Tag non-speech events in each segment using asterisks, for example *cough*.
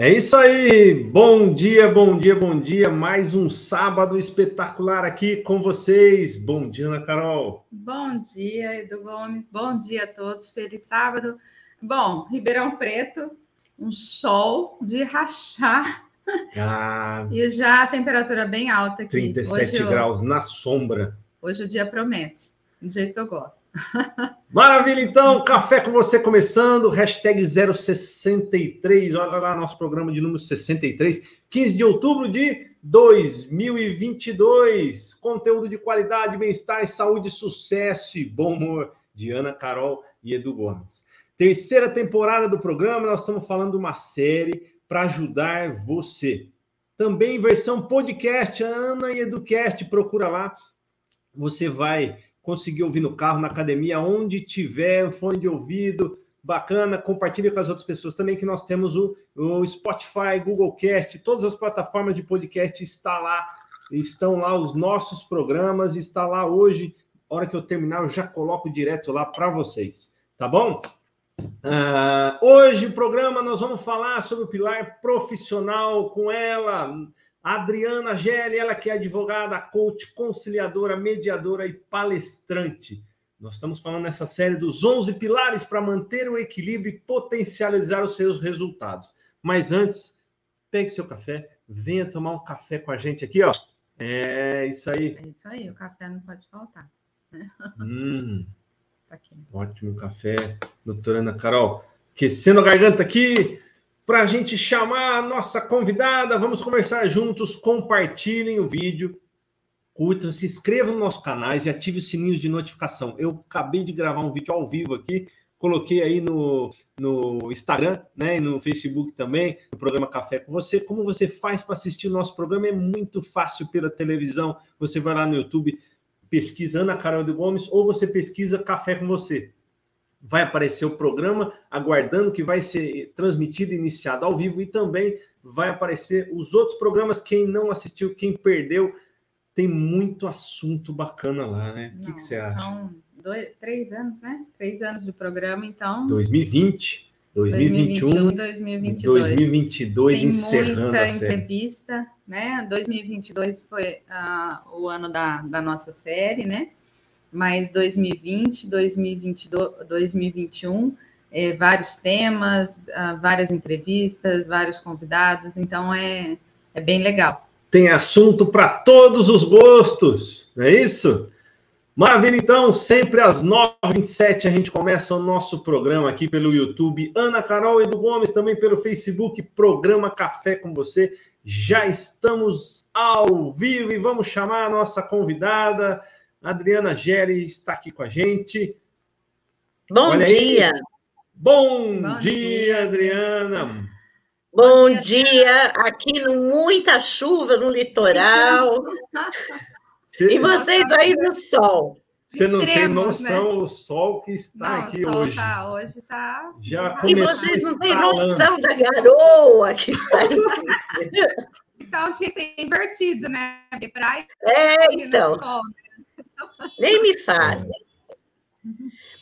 É isso aí. Bom dia, bom dia, bom dia. Mais um sábado espetacular aqui com vocês. Bom dia, Ana Carol. Bom dia, Edu Gomes. Bom dia a todos. Feliz sábado. Bom, Ribeirão Preto, um sol de rachar. Ah, e já a temperatura bem alta aqui. 37 hoje graus eu... na sombra. Hoje o dia promete, do jeito que eu gosto. Maravilha, então, café com você começando, hashtag 063, olha lá nosso programa de número 63, 15 de outubro de 2022, conteúdo de qualidade, bem-estar, saúde, sucesso e bom humor de Ana Carol e Edu Gomes. Terceira temporada do programa, nós estamos falando uma série para ajudar você. Também versão podcast, Ana e EduCast, procura lá, você vai conseguir ouvir no carro, na academia, onde tiver fone de ouvido, bacana, compartilhe com as outras pessoas também que nós temos o, o Spotify, Google Cast, todas as plataformas de podcast está lá, estão lá os nossos programas, está lá hoje, hora que eu terminar eu já coloco direto lá para vocês, tá bom? Uh, hoje o programa nós vamos falar sobre o pilar profissional com ela, Adriana Gelli, ela que é advogada, coach, conciliadora, mediadora e palestrante. Nós estamos falando nessa série dos 11 pilares para manter o equilíbrio e potencializar os seus resultados. Mas antes, pegue seu café, venha tomar um café com a gente aqui, ó. É isso aí. É isso aí, o café não pode faltar. Né? *laughs* Hum, tá ótimo café, doutora Ana Carol. Aquecendo a garganta aqui, para a gente chamar a nossa convidada. Vamos conversar juntos. Compartilhem o vídeo, curtam, se inscrevam nos nossos canais e ative os sininhos de notificação. Eu acabei de gravar um vídeo ao vivo aqui, coloquei aí no, no Instagram, né, e no Facebook também, no programa Café com você. Como você faz para assistir o nosso programa? É muito fácil pela televisão. Você vai lá no YouTube, pesquisando a Carol de Gomes, ou você pesquisa Café com você vai aparecer o programa, aguardando que vai ser transmitido, iniciado ao vivo, e também vai aparecer os outros programas. Quem não assistiu, quem perdeu, tem muito assunto bacana lá, né? O que, que, você acha? São dois, três anos, né? Três anos de programa, então. 2020. 2021, 2022, 2022 Tem encerrando muita a série. entrevista, né? 2022 foi uh, o ano da, da nossa série, né? Mas 2020, 2022, 2021, é, vários temas, ah, várias entrevistas, vários convidados, então é, é bem legal. Tem assunto para todos os gostos, não é isso? Maravilha, então, sempre às 9h27 a gente começa o nosso programa aqui pelo YouTube. Ana Carol Edu Gomes, também pelo Facebook, programa Café com Você. Já estamos ao vivo e vamos chamar a nossa convidada. Adriana Gere está aqui com a gente. Bom Olha dia! Aí. Bom, Bom dia, dia, Adriana! Bom, Bom dia. dia, aqui no muita chuva no litoral. *laughs* e vocês aí no sol. Você não Extremos, tem noção né? o sol que está não, aqui hoje. Tá, hoje tá. Já e vocês não têm noção da garoa que está aí. *laughs* então tinha que ser invertido, né? De praia. É, então. Sol, né? Nem me fale.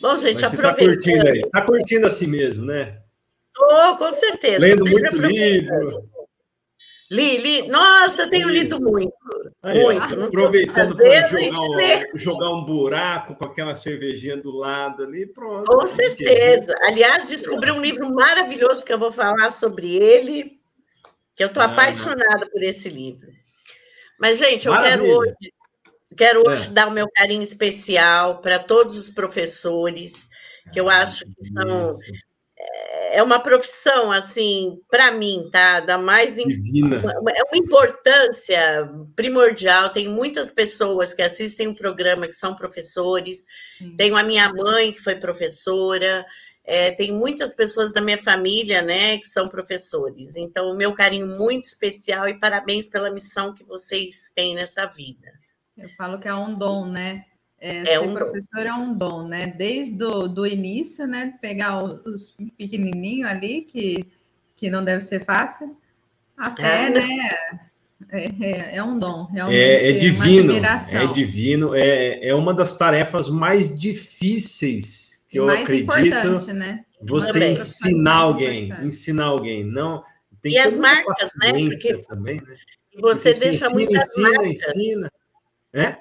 Bom, gente, aproveitando. Está curtindo aí. Está curtindo assim mesmo, né? Estou, com certeza. Lendo muito livro. Li, li. Nossa, tenho lido muito. Aí, muito. aproveitando para jogar, um, jogar um buraco com aquela cervejinha do lado ali, pronto. Com certeza. Aliás, descobri um livro maravilhoso que eu vou falar sobre ele, que eu estou ah, apaixonada por esse livro. Mas, gente, eu Maravilha. quero hoje Quero é. hoje é. dar o meu carinho especial para todos os professores, que eu ah, acho que são. É, é uma profissão, assim, para mim, tá? Da mais. Divina. É uma importância primordial. Tem muitas pessoas que assistem o programa que são professores. Sim. Tenho a minha mãe, que foi professora. É, tem muitas pessoas da minha família, né, que são professores. Então, o meu carinho muito especial e parabéns pela missão que vocês têm nessa vida. Eu falo que é um dom, né? É, é um professor dom. é um dom, né? Desde o do início, né? Pegar os pequenininhos ali, que, que não deve ser fácil, até, é. né? É, é, é, um dom, realmente. É, é divino, é divino, é, é uma das tarefas mais difíceis que e eu acredito. Né? Você ensinar alguém, ensinar alguém, não Tem e as marcas, né? Porque também, né? Você Porque deixa ensina, muitas ensina, marcas. Ensina, é?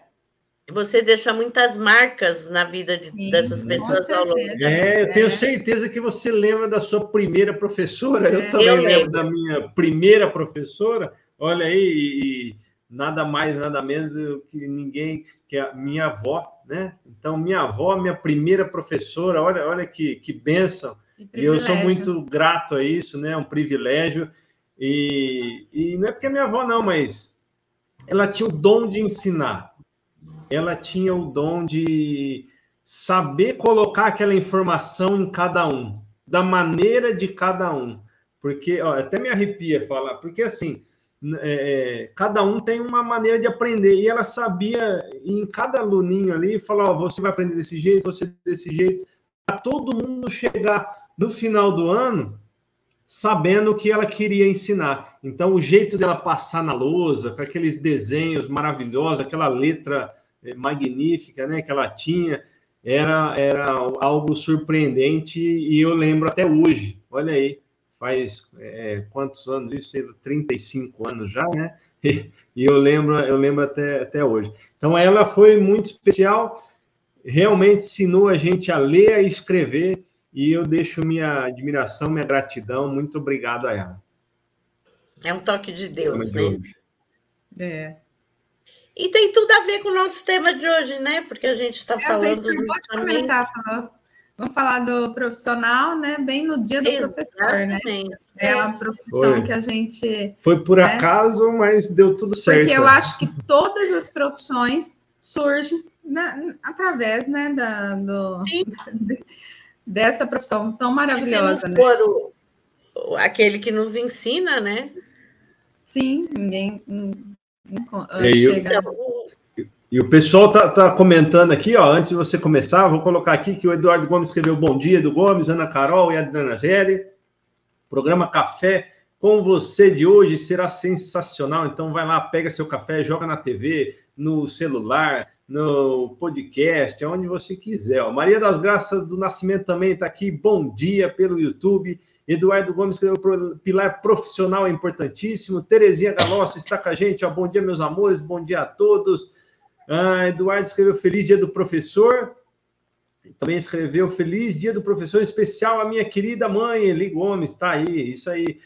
Você deixa muitas marcas na vida de, Sim, dessas pessoas ao longo da É, eu tenho certeza que você lembra da sua primeira professora. É. Eu também eu lembro. lembro da minha primeira professora. Olha aí, e nada mais, nada menos do que ninguém, que a minha avó, né? Então, minha avó, minha primeira professora, olha, olha que, que benção. E eu sou muito grato a isso, né? É um privilégio. E, e não é porque é minha avó, não, mas ela tinha o dom de ensinar. Ela tinha o dom de saber colocar aquela informação em cada um, da maneira de cada um. Porque, ó, até me arrepia falar, porque assim, é, é, cada um tem uma maneira de aprender, e ela sabia em cada aluninho ali, falar: ó, você vai aprender desse jeito, você desse jeito, para todo mundo chegar no final do ano sabendo o que ela queria ensinar. Então, o jeito dela passar na lousa, com aqueles desenhos maravilhosos, aquela letra eh, magnífica né, que ela tinha, era, era algo surpreendente e eu lembro até hoje. Olha aí, faz é, quantos anos isso? 35 anos já, né? *laughs* E, eu lembro, eu lembro até, até hoje. Então, ela foi muito especial, realmente ensinou a gente a ler e escrever e eu deixo minha admiração, minha gratidão. Muito obrigado a ela. É um toque de Deus, né? É. E tem tudo a ver com o nosso tema de hoje, né? Porque a gente está é, falando. Pode comentar, Vamos falar do profissional, né? Bem no dia do Exatamente. professor, né? É a profissão Foi. que a gente. Foi por né? acaso, mas deu tudo certo. Porque eu acho que todas as profissões surgem na, através, né, da, do, *laughs* dessa profissão tão maravilhosa, e se não né? for o, aquele que nos ensina, né? Sim, ninguém. e, chega... eu, e o pessoal tá, tá, comentando aqui, ó, antes de você começar, vou colocar aqui que o Eduardo Gomes escreveu Bom dia, do Gomes, Ana Carol e Adriana Gelli. Programa Café com você de hoje será sensacional. Então vai lá, pega seu café, joga na TV, no celular, no podcast, aonde você quiser. Ó. Maria das Graças do Nascimento também está aqui. Bom dia pelo YouTube. Eduardo Gomes escreveu Pilar Profissional é importantíssimo. Terezinha Galossi está com a gente. Ó. Bom dia, meus amores. Bom dia a todos. Ah, Eduardo escreveu Feliz Dia do Professor. Também escreveu Feliz Dia do Professor Especial a minha querida mãe, Eli Gomes, está aí, isso aí.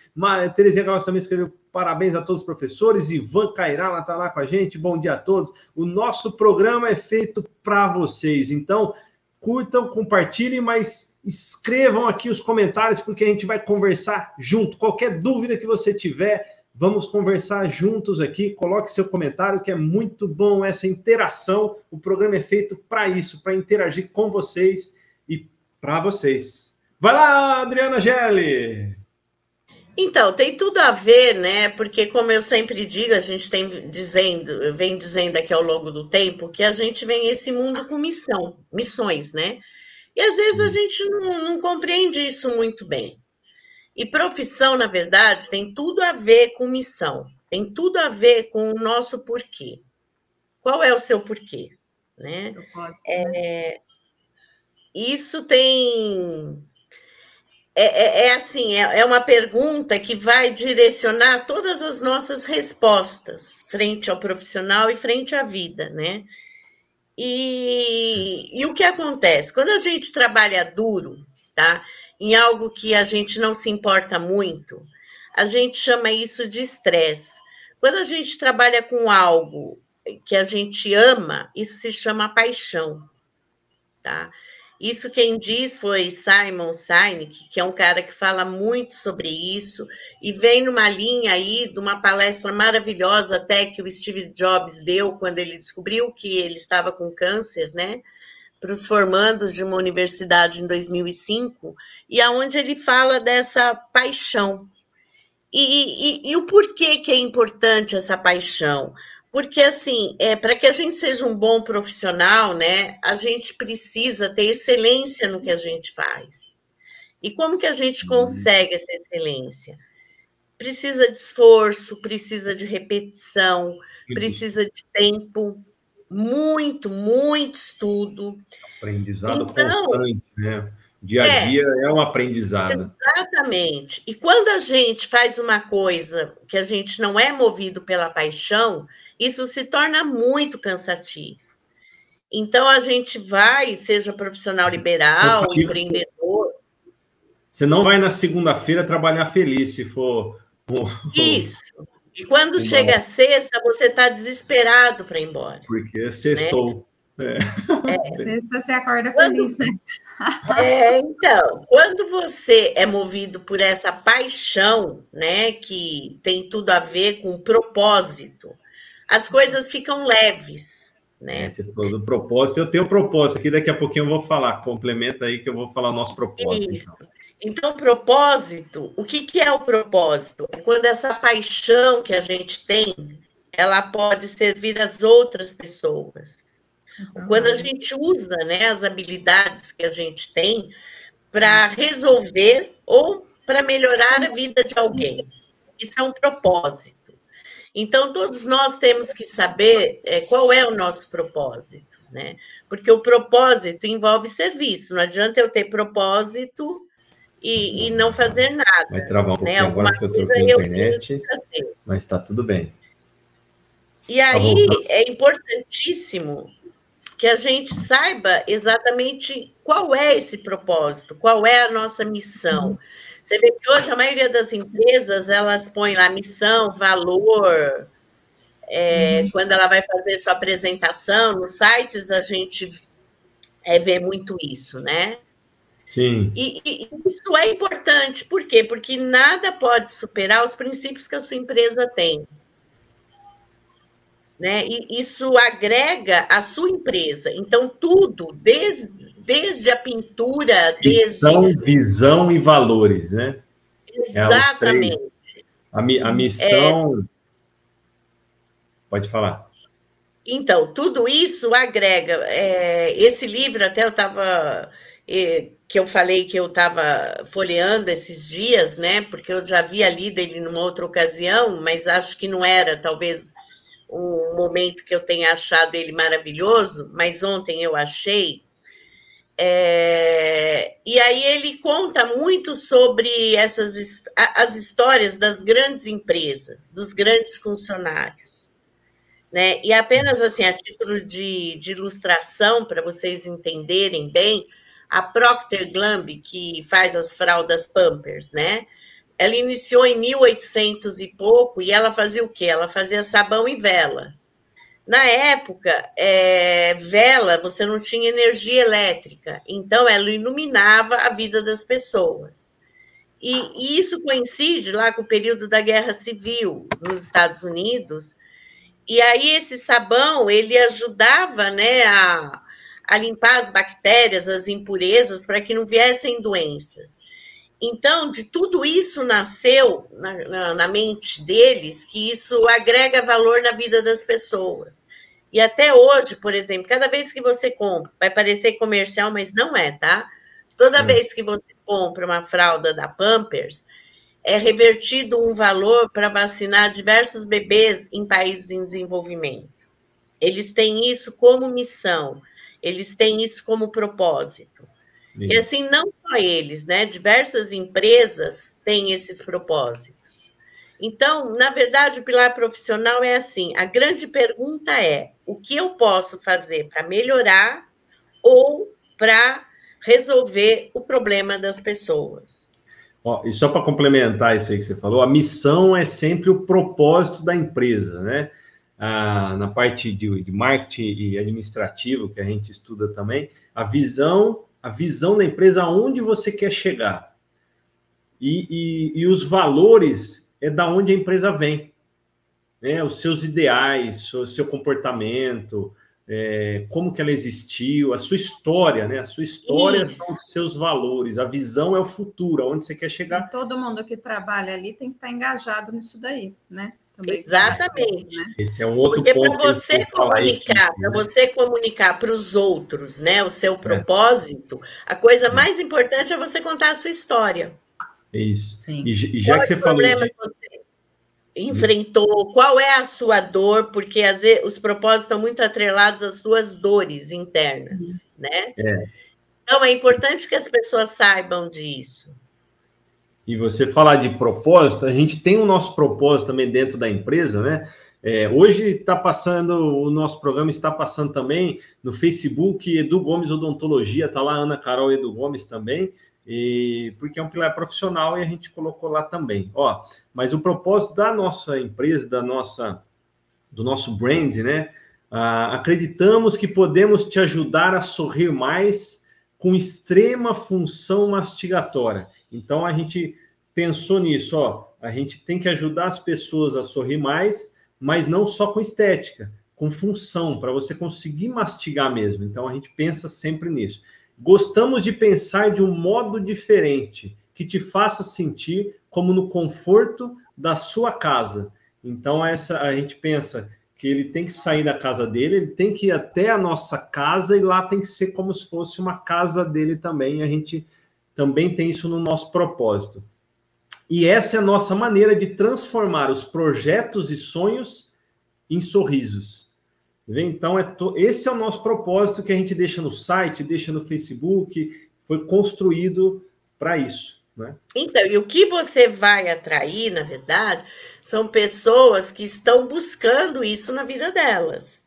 Terezinha Galossi também escreveu Parabéns a todos os professores. Ivan Cairala está lá com a gente. Bom dia a todos. O nosso programa é feito para vocês. Então, curtam, compartilhem, mas escrevam aqui os comentários, porque a gente vai conversar junto. Qualquer dúvida que você tiver, vamos conversar juntos aqui. Coloque seu comentário, que é muito bom essa interação. O programa é feito para isso, para interagir com vocês e para vocês. Vai lá, Adriana Gelli! Então, tem tudo a ver, né? Porque, como eu sempre digo, a gente tem dizendo, vem dizendo aqui ao longo do tempo que a gente vem esse mundo com missão, missões, né? E às vezes a gente não, não compreende isso muito bem. E profissão, na verdade, tem tudo a ver com missão, tem tudo a ver com o nosso porquê. Qual é o seu porquê? Né? É, isso tem é, é, é, assim, é, é uma pergunta que vai direcionar todas as nossas respostas frente ao profissional e frente à vida, né? E, e o que acontece? Quando a gente trabalha duro, tá? Em algo que a gente não se importa muito, a gente chama isso de estresse. Quando a gente trabalha com algo que a gente ama, isso se chama paixão, tá? Isso quem diz foi Simon Sinek, que é um cara que fala muito sobre isso e vem numa linha aí de uma palestra maravilhosa até que o Steve Jobs deu quando ele descobriu que ele estava com câncer, né? Para os formandos de uma universidade em 2005 e aonde ele fala dessa paixão. E, e, e o porquê que é importante essa paixão? Porque, assim, é, para que a gente seja um bom profissional, né, a gente precisa ter excelência no que a gente faz. E como que a gente uhum. consegue essa excelência? Precisa de esforço, precisa de repetição, precisa de tempo, muito, muito estudo. Aprendizado então, constante, né? Dia a é. dia é, é um aprendizado. Exatamente. E quando a gente faz uma coisa que a gente não é movido pela paixão, isso se torna muito cansativo. Então a gente vai, seja profissional liberal, cansativo, empreendedor. Você não vai na segunda-feira trabalhar feliz se for. Isso. E quando chega a sexta, você está desesperado para ir embora. Porque sextou. Né? É. É. Sexta você acorda quando, feliz, né? É, então, quando você é movido por essa paixão, né, que tem tudo a ver com propósito, as coisas ficam leves, né? É, você falou do propósito, eu tenho propósito aqui, daqui a pouquinho eu vou falar, complementa aí que eu vou falar o nosso propósito. Isso. Então. Então, propósito, o que, que é o propósito? É quando essa paixão que a gente tem, ela pode servir às outras pessoas. Quando a gente usa né, as habilidades que a gente tem para resolver ou para melhorar a vida de alguém. Isso é um propósito. Então, todos nós temos que saber é, qual é o nosso propósito, né? Porque o propósito envolve serviço. Não adianta eu ter propósito e, e não fazer nada. Vai travar um né? pouquinho né? agora que eu troquei a internet, mas está tudo bem. E tá aí é importantíssimo que a gente saiba exatamente qual é esse propósito, qual é a nossa missão. Você vê que hoje a maioria das empresas elas põem lá missão, valor. É, uhum. Quando ela vai fazer sua apresentação nos sites, a gente é, vê muito isso, né? Sim. E, e, isso é importante, por quê? Porque nada pode superar os princípios que a sua empresa tem. Né? E isso agrega a sua empresa. Então, tudo, desde, desde a pintura, desde. Visão e valores, né? É Exatamente. É a, a missão. É... Pode falar. Então, tudo isso agrega. É, esse livro, até eu estava que eu falei que eu estava folheando esses dias, né? Porque eu já havia lido ele numa outra ocasião, mas acho que não era talvez um momento que eu tenha achado ele maravilhoso, mas ontem eu achei. É, e aí ele conta muito sobre essas as histórias das grandes empresas, dos grandes funcionários. Né? E apenas assim, a título de, de ilustração, para vocês entenderem bem, a Procter Gamble, que faz as fraldas Pampers, né? Ela iniciou em 1800 e pouco e ela fazia o quê? Ela fazia sabão e vela. Na época, é, vela, você não tinha energia elétrica, então ela iluminava a vida das pessoas. E, e isso coincide lá com o período da Guerra Civil nos Estados Unidos. E aí esse sabão ele ajudava, né, a, a limpar as bactérias, as impurezas, para que não viessem doenças. Então, de tudo isso nasceu na, na, na, mente deles que isso agrega valor na vida das pessoas. E até hoje, por exemplo, cada vez que você compra, vai parecer comercial, mas não é, tá? Toda hum. vez que você compra uma fralda da Pampers, é revertido um valor para vacinar diversos bebês em países em desenvolvimento. Eles têm isso como missão. Eles têm isso como propósito. E assim, não só eles, né? Diversas empresas têm esses propósitos. Então, na verdade, o pilar profissional é assim: a grande pergunta é o que eu posso fazer para melhorar ou para resolver o problema das pessoas. Ó, e só para complementar isso aí que você falou, a missão é sempre o propósito da empresa, né? ah, na parte de, de, marketing e administrativo que a gente estuda também, a visão, a visão da empresa aonde você quer chegar. E, e, e os valores é da onde a empresa vem. Né? Os seus ideais, o seu comportamento, é, como que ela existiu, a sua história, né? A sua história Isso. são os seus valores, a visão é o futuro, aonde você quer chegar. E todo mundo que trabalha ali tem que estar engajado nisso daí, né? Também Exatamente. Né? Esse é um outro Porque ponto. Porque para você comunicar, para né? você comunicar para os outros, né, o seu é. propósito, é. a coisa é. mais importante é você contar a sua história. Isso. Sim. E, e já qual que você falou de... você enfrentou, qual é a sua dor, porque às vezes, os propósitos estão muito atrelados às suas dores internas, Sim. né? É. Então, é importante que as pessoas saibam disso. E você falar de propósito, a gente tem o nosso propósito também dentro da empresa, né? É, hoje está passando, o nosso programa está passando também no Facebook, Edu Gomes Odontologia, está lá Ana Carol Edu Gomes também, e porque é um pilar profissional e a gente colocou lá também. Ó, mas o propósito da nossa empresa, da nossa, do nosso brand, né? Ah, acreditamos que podemos te ajudar a sorrir mais com extrema função mastigatória. Então a gente pensou nisso, ó. A gente tem que ajudar as pessoas a sorrir mais mas não só com estética, com função, para você conseguir mastigar mesmo. Então a gente pensa sempre nisso. Gostamos de pensar de um modo diferente, que te faça sentir como no conforto da sua casa. Então essa a gente pensa que ele tem que sair da casa dele, ele tem que ir até a nossa casa e lá tem que ser como se fosse uma casa dele também. A gente também tem isso no nosso propósito. E essa é a nossa maneira de transformar os projetos e sonhos em sorrisos. Então, é to... esse é o nosso propósito que a gente deixa no site, deixa no Facebook, foi construído para isso. Né? Então, e o que você vai atrair, na verdade, são pessoas que estão buscando isso na vida delas.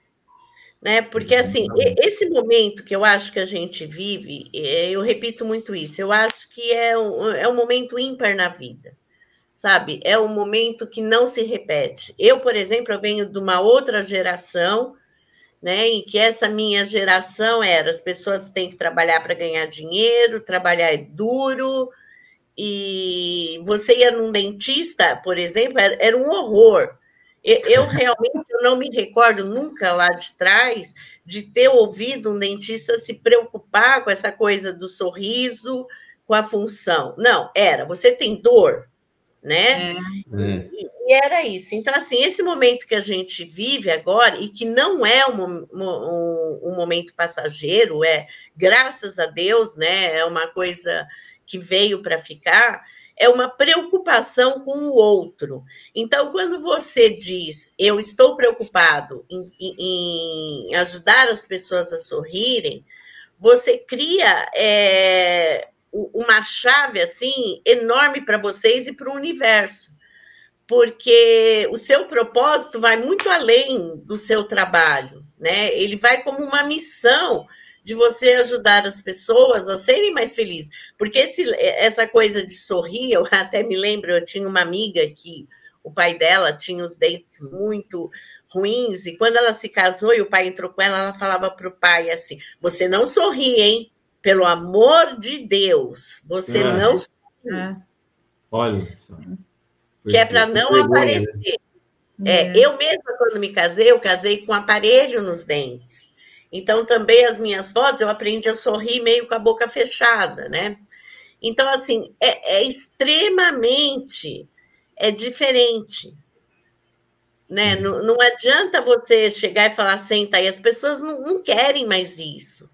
Né? Porque, assim, esse momento que eu acho que a gente vive, é, eu repito muito isso, eu acho que é um, é um momento ímpar na vida sabe? É um momento que não se repete. Eu, por exemplo, eu venho de uma outra geração, né, em que essa minha geração era as pessoas têm que trabalhar para ganhar dinheiro, trabalhar é duro, e você ia num dentista, por exemplo, era, era um horror. Eu realmente eu não me recordo nunca lá de trás de ter ouvido um dentista se preocupar com essa coisa do sorriso, com a função. Não, era, você tem dor? né? É. E, e, era isso. Então, assim, esse momento que a gente vive agora, e que não é um, um, um, momento passageiro, é, graças a Deus, né? É uma coisa que veio para ficar, é uma preocupação com o outro. Então, quando você diz, eu estou preocupado em, em, ajudar as pessoas a sorrirem, você cria. É, uma chave assim enorme para vocês e para o universo, porque o seu propósito vai muito além do seu trabalho, né? Ele vai como uma missão de você ajudar as pessoas a serem mais felizes, porque esse, essa coisa de sorrir, eu *laughs* até me lembro, eu tinha uma amiga que o pai dela tinha os dentes muito ruins, e quando ela se casou e o pai entrou com ela, ela falava para o pai assim: Você não sorri, hein? pelo amor de Deus, você é. não. É. Olha só. Que é para não aparecer. É, é, eu mesma, quando me casei, eu casei com aparelho nos dentes. Então, também as minhas fotos, eu aprendi a sorrir meio com a boca fechada, né? Então, assim, é, é extremamente é diferente. Né? Uhum. Não, não adianta você chegar e falar, senta aí, as pessoas não, não querem mais isso.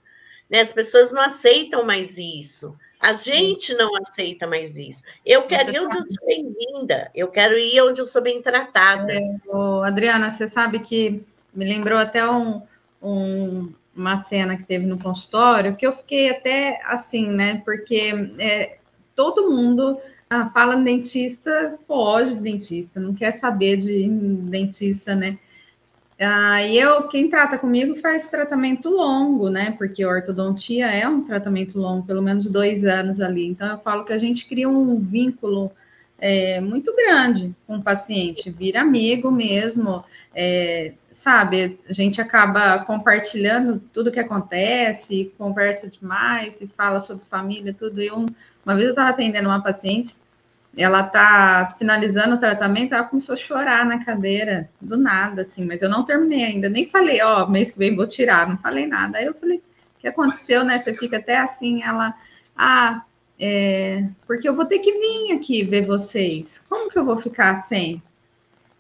Né? As pessoas não aceitam mais isso. A gente não aceita mais isso. Eu quero ir onde eu sou bem-vinda, eu quero ir onde eu sou bem tratada. É, Adriana, você sabe que me lembrou até um, um, uma cena que teve no consultório que eu fiquei até assim, né? Porque é, todo mundo ah, fala dentista, foge de dentista, não quer saber de dentista, né? Ah, e eu, quem trata comigo faz tratamento longo, né? Porque ortodontia é um tratamento longo, pelo menos dois anos ali. Então, eu falo que a gente cria um vínculo é, muito grande com o paciente, vira amigo mesmo, é, sabe? A gente acaba compartilhando tudo que acontece, conversa demais e fala sobre família, tudo. E um, uma vez eu estava atendendo uma paciente ela tá finalizando o tratamento, ela começou a chorar na cadeira, do nada, assim, mas eu não terminei ainda, nem falei, ó, oh, mês que vem vou tirar, não falei nada. Aí eu falei, o que aconteceu, né? Você fica até assim, ela, ah, é, porque eu vou ter que vir aqui ver vocês. Como que eu vou ficar sem?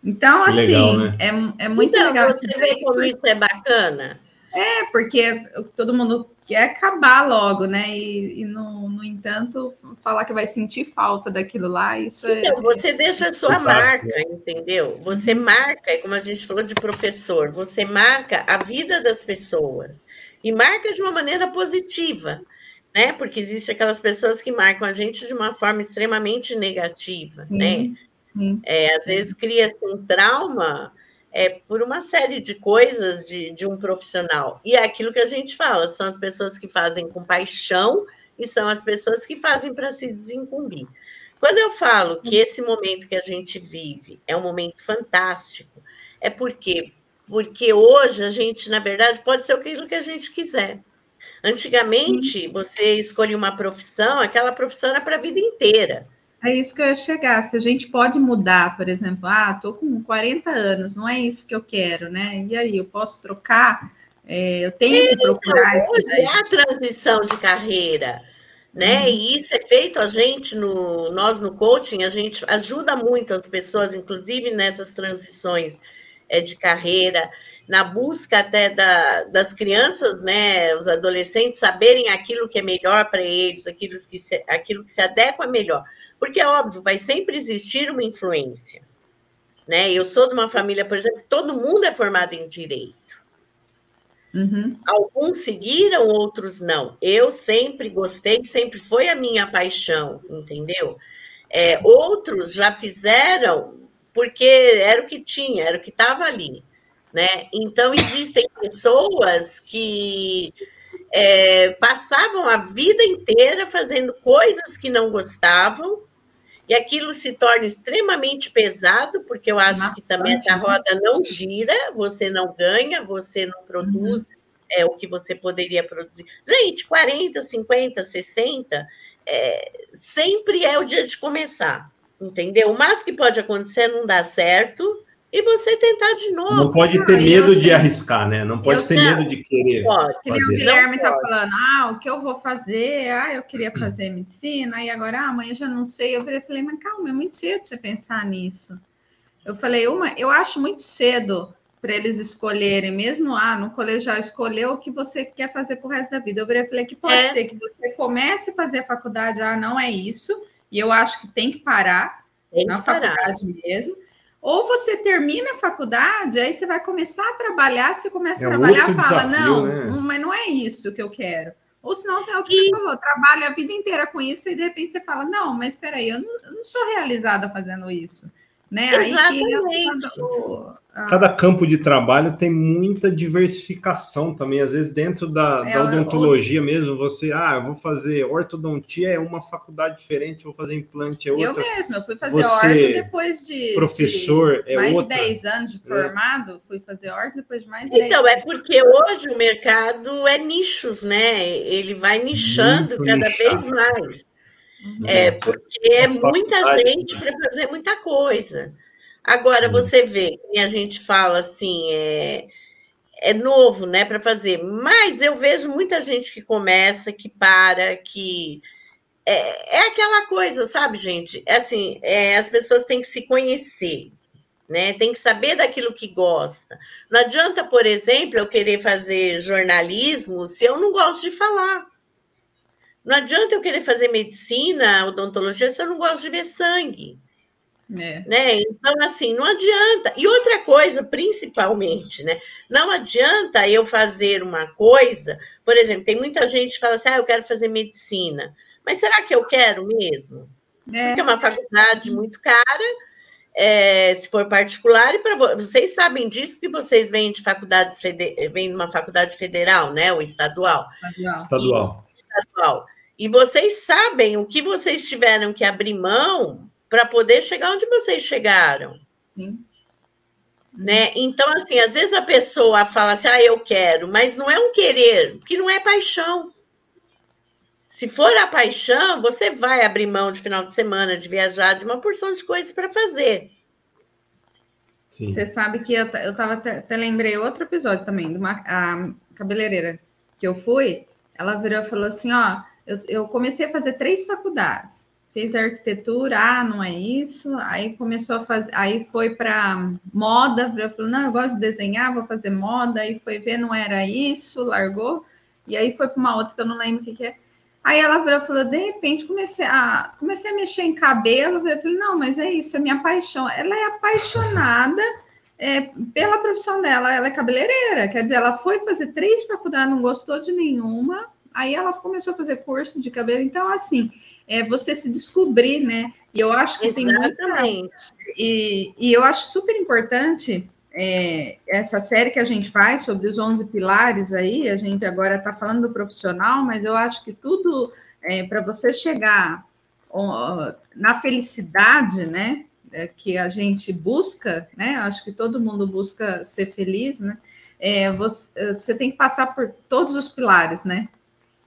Então, que assim, legal, né? é, é muito então, legal. Você vê como isso é bacana? É, porque todo mundo quer acabar logo, né? E, e no, no, entanto, falar que vai sentir falta daquilo lá, isso é então, é. Você deixa a sua marca, entendeu? Você marca, como a gente falou de professor, você marca a vida das pessoas e marca de uma maneira positiva. né? Porque existem aquelas pessoas que marcam a gente de uma forma extremamente negativa, sim, né? É, às vezes cria um trauma é, por uma série de coisas de, de um profissional. E é aquilo que a gente fala, são as pessoas que fazem com paixão e são as pessoas que fazem para se desincumbir. Quando eu falo que esse momento que a gente vive é um momento fantástico, é porque porque hoje a gente, na verdade, pode ser aquilo que a gente quiser. Antigamente, você escolhia uma profissão, aquela profissão era para a vida inteira. É isso que eu ia chegar. Se a gente pode mudar, por exemplo, ah, estou com 40 anos, não é isso que eu quero, né? E aí, eu posso trocar? É, eu tenho Sim, que procurar então, isso daí. É a transição de carreira né? Uhum. E isso é feito a gente no nós no coaching, a gente ajuda muito as pessoas, inclusive nessas transições é, de carreira, na busca até da, das crianças, né, os adolescentes saberem aquilo que é melhor para eles, aquilo que se, aquilo que se adequa melhor, porque é óbvio, vai sempre existir uma influência, né? Eu sou de uma família, por exemplo, todo mundo é formado em direito. Uhum. Alguns seguiram, outros não. Eu sempre gostei, sempre foi a minha paixão, entendeu? É, outros já fizeram porque era o que tinha, era o que estava ali, né? Então existem pessoas que é, passavam a vida inteira fazendo coisas que não gostavam e aquilo se torna extremamente pesado, porque eu acho Nossa, que também essa roda não gira, você não ganha, você não produz uhum. é, o que você poderia produzir. Gente, 40, 50, 60, é, sempre é o dia de começar, entendeu? O mais que pode acontecer é não dar certo, e você tentar de novo. Não pode ter ah, medo de arriscar, né? Não pode eu ter sei. medo de querer. Pode. Fazer. O Guilherme está falando, ah, o que eu vou fazer? Ah, eu queria fazer medicina, e agora, ah, amanhã já não sei. Eu falei, mas calma, é muito cedo para você pensar nisso. Eu falei, uma, eu acho muito cedo para eles escolherem, mesmo ah, no colegial, escolher o que você quer fazer para o resto da vida. Eu falei que pode é. ser que você comece a fazer a faculdade, ah, não é isso, e eu acho que tem que parar tem na parar. faculdade mesmo ou você termina a faculdade, aí você vai começar a trabalhar, você começa a é trabalhar e fala, desafio, não, né? mas não é isso que eu quero. Ou senão, é o que e... você falou, trabalha a vida inteira com isso e de repente você fala, não, mas espera aí, eu não, eu não sou realizada fazendo isso. Né? Exatamente. Aí ah. Cada campo de trabalho tem muita diversificação também. Às vezes, dentro da, é, da odontologia eu... mesmo, você, ah, eu vou fazer ortodontia, é uma faculdade diferente, vou fazer implante, é outra. Eu mesmo, eu fui fazer você, orto depois de, professor, de é mais outra. de 10 anos de é. formado, é. fui fazer orto depois de mais de Então, é porque hoje o mercado é nichos, né? Ele vai nichando Muito cada nichado. vez mais. Uhum. É, porque é muita gente para fazer muita coisa. Agora, hum. você vê, que a gente fala assim, é, é novo, né, para fazer, mas eu vejo muita gente que começa, que para, que. É, é aquela coisa, sabe, gente? É assim, é, as pessoas têm que se conhecer, né? Tem que saber daquilo que gosta. Não adianta, por exemplo, eu querer fazer jornalismo se eu não gosto de falar. Não adianta eu querer fazer medicina, odontologia, se eu não gosto de ver sangue. É. Né? Então, assim, não adianta. E outra coisa, principalmente, né? Não adianta eu fazer uma coisa, por exemplo, tem muita gente que fala assim: ah, eu quero fazer medicina. Mas será que eu quero mesmo? É. Porque é uma faculdade muito cara, é, se for particular, e para vocês sabem disso que vocês vêm de faculdades vêm de uma faculdade federal, né? Ou estadual. Estadual. E, estadual. E vocês sabem o que vocês tiveram que abrir mão para poder chegar onde vocês chegaram. Sim. Né? Então, assim, às vezes a pessoa fala assim, ah, eu quero, mas não é um querer, porque não é paixão. Se for a paixão, você vai abrir mão de final de semana, de viajar, de uma porção de coisas para fazer. Sim. Você sabe que eu, eu tava até, até lembrei outro episódio também, de uma a cabeleireira que eu fui, ela virou e falou assim: ó, eu, eu comecei a fazer três faculdades fez arquitetura, ah, não é isso. Aí começou a fazer, aí foi para moda, falou, não, eu gosto de desenhar, vou fazer moda. Aí foi ver, não era isso, largou. E aí foi para uma outra que eu não lembro o que, que é. Aí ela virou, falou, de repente comecei a comecei a mexer em cabelo. Eu falei, não, mas é isso, é minha paixão. Ela é apaixonada é, pela profissão dela, ela é cabeleireira. Quer dizer, ela foi fazer três faculdades, não gostou de nenhuma Aí ela começou a fazer curso de cabelo. Então, assim, é você se descobrir, né? E eu acho que Exatamente. tem muita... E, e eu acho super importante é, essa série que a gente faz sobre os 11 pilares aí, a gente agora está falando do profissional, mas eu acho que tudo é, para você chegar na felicidade, né, é, que a gente busca, né, acho que todo mundo busca ser feliz, né, é, você, você tem que passar por todos os pilares, né?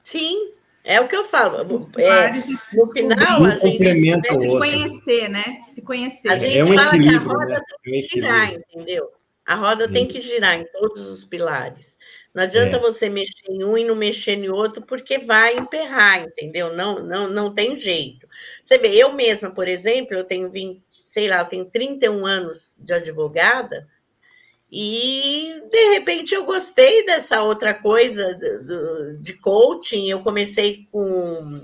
Sim, é o que eu falo. É, no final, a gente se conhecer, né? Se conhecer. A gente é um fala que a roda né? tem que girar, entendeu? A roda tem que girar em todos os pilares. Não adianta é. você mexer em um e não mexer em outro, porque vai emperrar, entendeu? Não, não, não tem jeito. Você vê, eu mesma, por exemplo, eu tenho 20, sei lá, eu tenho 31 anos de advogada, e de repente eu gostei dessa outra coisa do, do, de coaching. Eu comecei com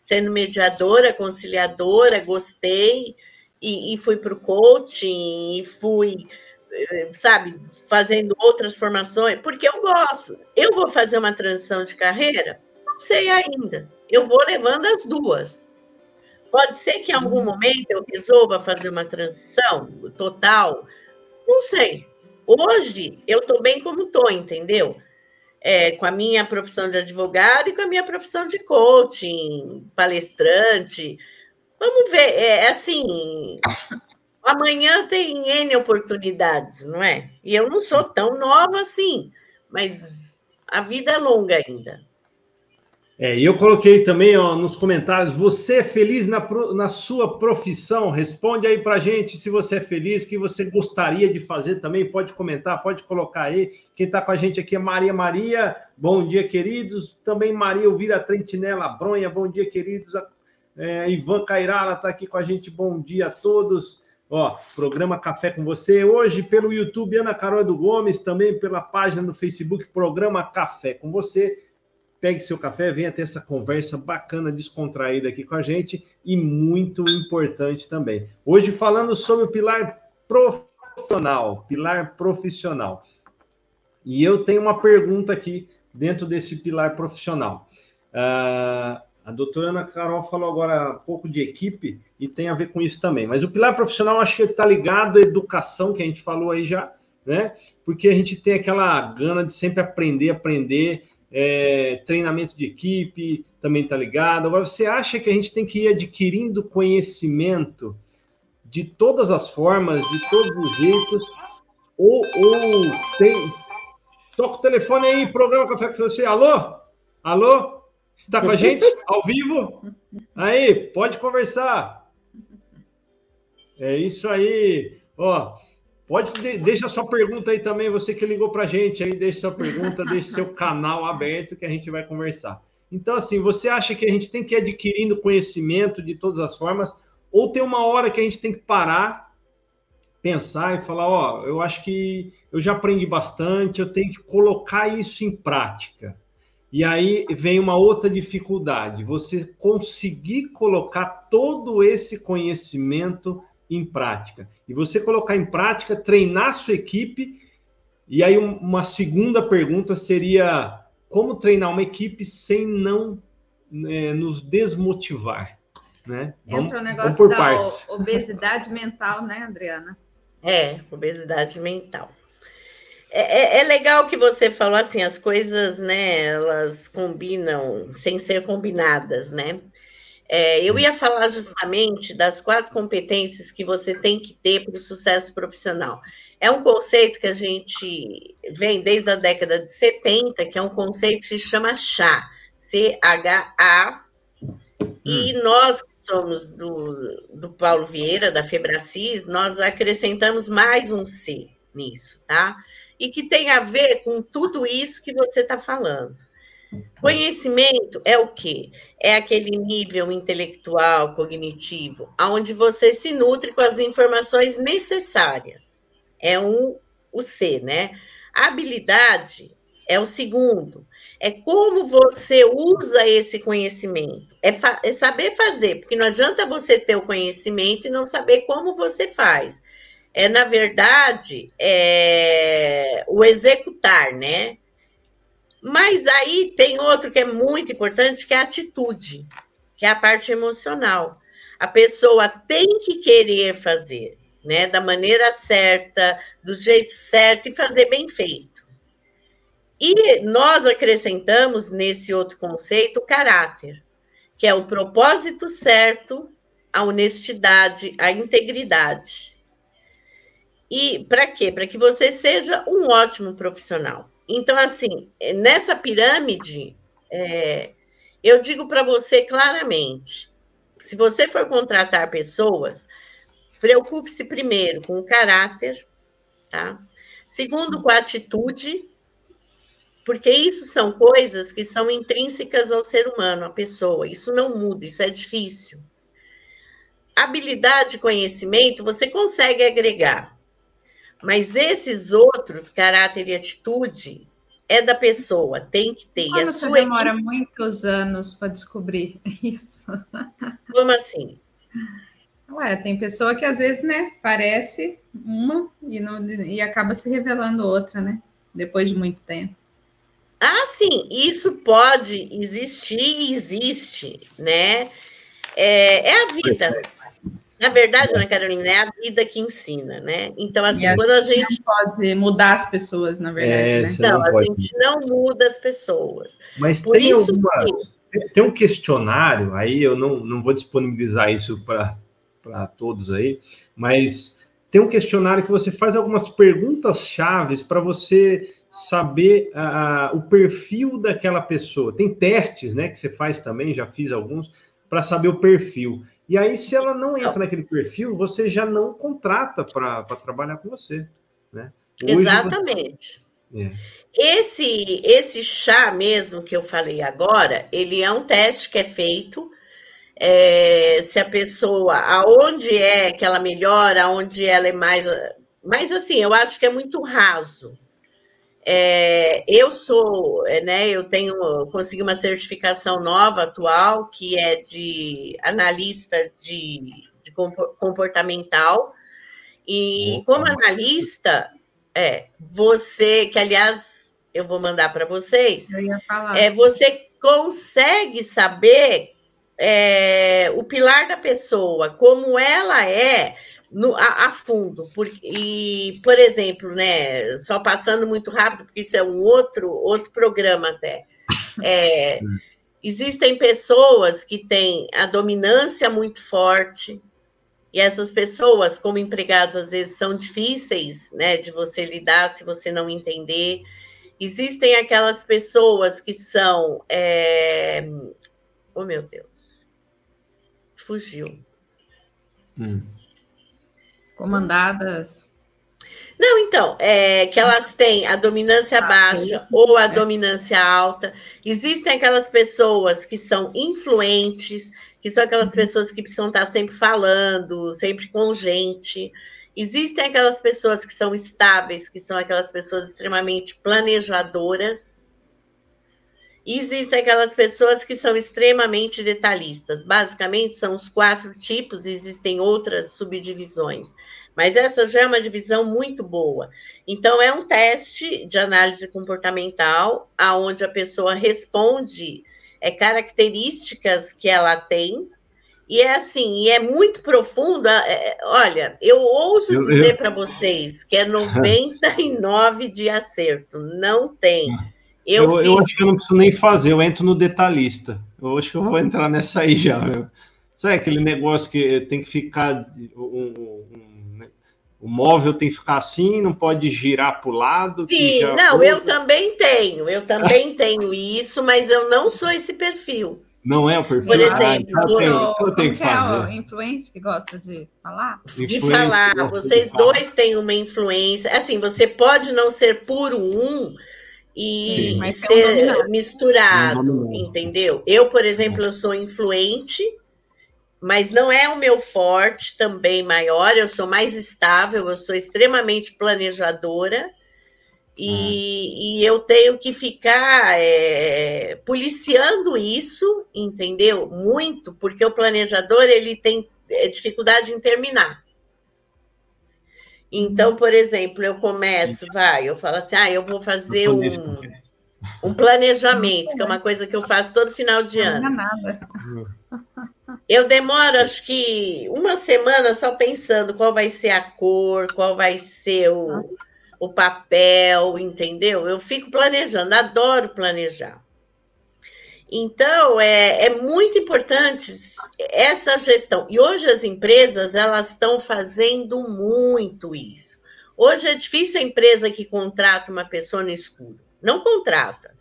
sendo mediadora, conciliadora, gostei e, e fui para o coaching e fui, eh, sabe, fazendo outras formações, porque eu gosto. Eu vou fazer uma transição de carreira? Não sei ainda. Eu vou levando as duas. Pode ser que em algum momento eu resolva fazer uma transição total. Não sei. Hoje eu estou bem como estou, entendeu? É, com a minha profissão de advogado e com a minha profissão de coaching, palestrante. Vamos ver, é, é assim, amanhã tem N oportunidades, não é? E eu não sou tão nova assim, mas a vida é longa ainda. É, e eu coloquei também ó, nos comentários: você é feliz na, na sua profissão? Responde aí para gente se você é feliz, o que você gostaria de fazer também. Pode comentar, pode colocar aí. Quem está com a gente aqui é Maria Maria. Bom dia, queridos. Também Maria Elvira Trentinela Bronha. Bom dia, queridos. É, Ivan Cairala está aqui com a gente. Bom dia a todos. Ó, programa Café com você. Hoje pelo YouTube, Ana Carol do Gomes, também pela página do Facebook, programa Café com você pegue seu café, venha ter essa conversa bacana, descontraída aqui com a gente e muito importante também. Hoje falando sobre o pilar profissional, pilar profissional. E eu tenho uma pergunta aqui dentro desse pilar profissional. Uh, a doutora Ana Carol falou agora um pouco de equipe e tem a ver com isso também. Mas o pilar profissional acho que está ligado à educação, que a gente falou aí já, né? Porque a gente tem aquela gana de sempre aprender, aprender, é, treinamento de equipe também está ligado. Agora, você acha que a gente tem que ir adquirindo conhecimento de todas as formas, de todos os jeitos, ou, ou tem. Toca o telefone aí, programa Café com você. Alô? Alô? Está com a gente *laughs* ao vivo? Aí, pode conversar. É isso aí. Ó, Pode deixa sua pergunta aí também, você que ligou para a gente aí, deixa sua pergunta, deixa seu canal aberto que a gente vai conversar. Então, assim, você acha que a gente tem que ir adquirindo conhecimento de todas as formas, ou tem uma hora que a gente tem que parar, pensar e falar, ó, eu acho que eu já aprendi bastante, eu tenho que colocar isso em prática. E aí vem uma outra dificuldade, você conseguir colocar todo esse conhecimento em prática. E você colocar em prática, treinar sua equipe. E aí, uma segunda pergunta seria: como treinar uma equipe sem não é, nos desmotivar? Né? Vamos, Entra o negócio da partes. obesidade mental, né, Adriana? É, obesidade mental. É, é, é, legal que você falou assim, as coisas, né, elas combinam sem ser combinadas, né? É, eu ia falar justamente das quatro competências que você tem que ter para o sucesso profissional. É um conceito que a gente vem desde a década de 70, que é um conceito que se chama CHA, C-H-A, e hum. nós que somos do, do Paulo Vieira, da Febracis, nós acrescentamos mais um C nisso, tá? E que tem a ver com tudo isso que você está falando. Conhecimento é o quê? É aquele nível intelectual, cognitivo, onde você se nutre com as informações necessárias. É um, o C, né? Habilidade é o segundo. É como você usa esse conhecimento. É, é saber fazer, porque não adianta você ter o conhecimento e não saber como você faz. É, na verdade, é o executar, né? Mas aí tem outro que é muito importante, que é a atitude, que é a parte emocional. A pessoa tem que querer fazer, né, da maneira certa, do jeito certo e fazer bem feito. E nós acrescentamos nesse outro conceito o caráter, que é o propósito certo, a honestidade, a integridade. E para quê? Para que você seja um ótimo profissional. Então, assim, nessa pirâmide, é, eu digo para você claramente: se você for contratar pessoas, preocupe-se primeiro com o caráter, tá? Segundo, com a atitude, porque isso são coisas que são intrínsecas ao ser humano, à pessoa. Isso não muda, isso é difícil. Habilidade e conhecimento você consegue agregar. Mas esses outros, caráter e atitude, é da pessoa, tem que ter. Como a sua demora equipe... muitos anos para descobrir *laughs* isso. Como assim? Ué, tem pessoa que às vezes, né, parece uma e, não, e acaba se revelando outra, né? Depois de muito tempo. Ah, sim, isso pode existir e existe, né? É, é a vida. Na verdade, Ana Carolina, é a vida que ensina, né? Então, assim, a quando a gente. Não pode mudar as pessoas, na verdade, é, né? Não, não a gente não muda as pessoas. Mas Por tem alguma. Que... Tem um questionário, aí eu não, não vou disponibilizar isso para todos aí, mas tem um questionário que você faz algumas perguntas chaves para você saber uh, o perfil daquela pessoa. Tem testes, né, que você faz também, já fiz alguns, para saber o perfil. E aí, se ela não entra naquele perfil, você já não contrata para trabalhar com você. Né? Hoje Exatamente. Você... É. Esse, esse chá mesmo que eu falei agora, ele é um teste que é feito. É, se a pessoa, aonde é que ela melhora, aonde ela é mais. Mas assim, eu acho que é muito raso. É, eu sou, é, né, eu tenho, consegui uma certificação nova atual, que é de analista de, de comportamental, e Opa. como analista, é, você, que aliás eu vou mandar para vocês, é, você consegue saber é, o pilar da pessoa, como ela é, no, a, a, fundo. Por, e, por exemplo, né, só passando muito rápido, porque isso é um outro, outro programa até. *laughs* É, existem pessoas que têm a dominância muito forte, e essas pessoas, como empregados, às vezes são difíceis né, de você lidar se você não entender. Existem aquelas pessoas que são. É... Oh, meu Deus. Fugiu. Hum comandadas. Não, então, é que elas têm a dominância ah, baixa ou a é. dominância alta. Existem aquelas pessoas que são influentes, que são aquelas uhum. pessoas que precisam estar sempre falando, sempre com gente. Existem aquelas pessoas que são estáveis, que são aquelas pessoas extremamente planejadoras. E existem aquelas pessoas que são extremamente detalhistas. Basicamente, são os quatro tipos, existem outras subdivisões. Mas essa já é uma divisão muito boa. Então, é um teste de análise comportamental, aonde a pessoa responde é, características que ela tem. E é assim, e é muito profundo. É, olha, eu ouso eu, dizer para vocês que é 99 de acerto. Não tem. Eu, eu, fiz... eu, acho que eu não preciso nem fazer, eu entro no detalhista. Eu acho que eu vou entrar nessa aí já. Meu. Sabe aquele negócio que tem que ficar. Um, um, né? o móvel tem que ficar assim, não pode girar para o lado. Sim, já... não, eu também tenho, eu também *laughs* tenho isso, mas eu não sou esse perfil. Não é o perfil. Por exemplo, ah, eu tenho, eu tenho que fazer. É o influente que gosta de falar? De falar. Vocês dois têm uma influência. Assim, você pode não ser puro um, e Sim, ser um misturado, um entendeu? Eu, por exemplo, eu sou influente, mas não é o meu forte também maior, eu sou mais estável, eu sou extremamente planejadora. E, hum. e eu tenho que ficar é, policiando isso, entendeu? Muito, porque o planejador ele tem é, dificuldade em terminar. Então, por exemplo, eu começo, vai, eu falo assim, ah, eu vou fazer um. Um planejamento, *laughs* que é uma coisa que eu faço todo final de ano. Não é nada. *laughs* Eu demoro, acho que uma semana só pensando qual vai ser a cor, qual vai ser o, o papel, entendeu? Eu fico planejando, adoro planejar. Então, é, é muito importante essa gestão. E hoje as empresas, elas estão fazendo muito isso. Hoje é difícil a empresa que contrata uma pessoa no escuro. Não contrata.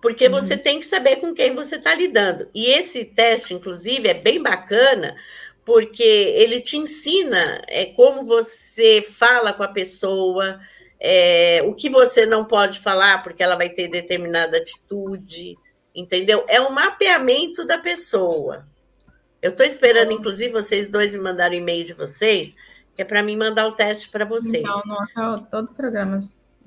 Porque uhum. você tem que saber com quem você está lidando. E esse teste, inclusive, é bem bacana, porque ele te ensina é, como você fala com a pessoa, é, o que você não pode falar, porque ela vai ter determinada atitude entendeu? É um mapeamento da pessoa. Eu estou esperando, inclusive, vocês dois me mandarem e-mail de vocês, que é para mim mandar o teste para vocês. Então, todo o programa.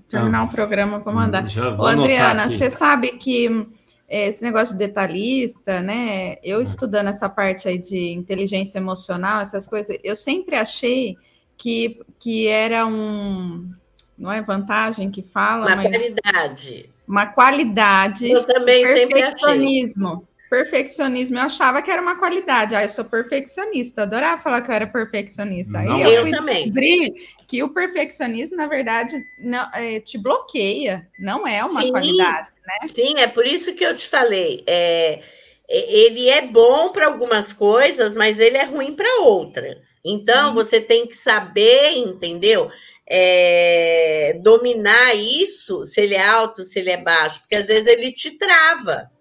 Terminar o programa, vou mandar. Ô, Adriana, você sabe que é, esse negócio de detalhista, né? Eu hum. estudando essa parte aí de inteligência emocional, essas coisas, eu sempre achei que, que era um. Não é vantagem que fala, Uma mas. qualidade uma qualidade. Eu também perfeccionismo. Sempre Perfeccionismo, eu achava que era uma qualidade. Ah, eu sou perfeccionista, adorava falar que eu era perfeccionista. Aí eu, eu fui também. descobrir que o perfeccionismo, na verdade, não, é, te bloqueia, não é uma sim, qualidade, né? Sim, é por isso que eu te falei. É, ele é bom para algumas coisas, mas ele é ruim para outras. Então, sim. você tem que saber, entendeu? É, dominar isso, se ele é alto, se ele é baixo, porque às vezes ele te trava.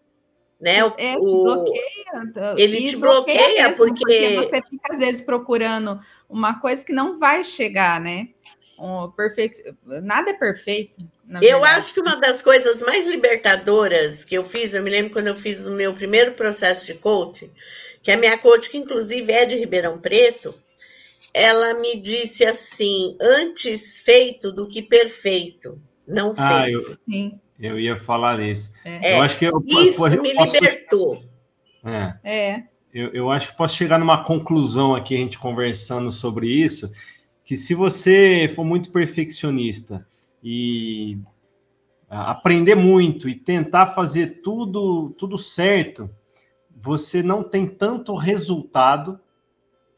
Né? O, é, te bloqueia. Ele te bloqueia, bloqueia mesmo, porque... porque você fica, às vezes, procurando uma coisa que não vai chegar, né? Um perfeito... Nada é perfeito. Eu acho que uma das coisas mais libertadoras que eu fiz, eu me lembro quando eu fiz o meu primeiro processo de coaching, que a minha coach, que inclusive é de Ribeirão Preto, ela me disse assim: antes feito do que perfeito. Não ah, fez. Eu, Sim. eu ia falar isso. É. Eu acho que eu, isso eu, me posso, libertou. É. é. Eu, eu acho que posso chegar numa conclusão aqui, a gente conversando sobre isso, que se você for muito perfeccionista e aprender muito e tentar fazer tudo tudo certo, você não tem tanto resultado,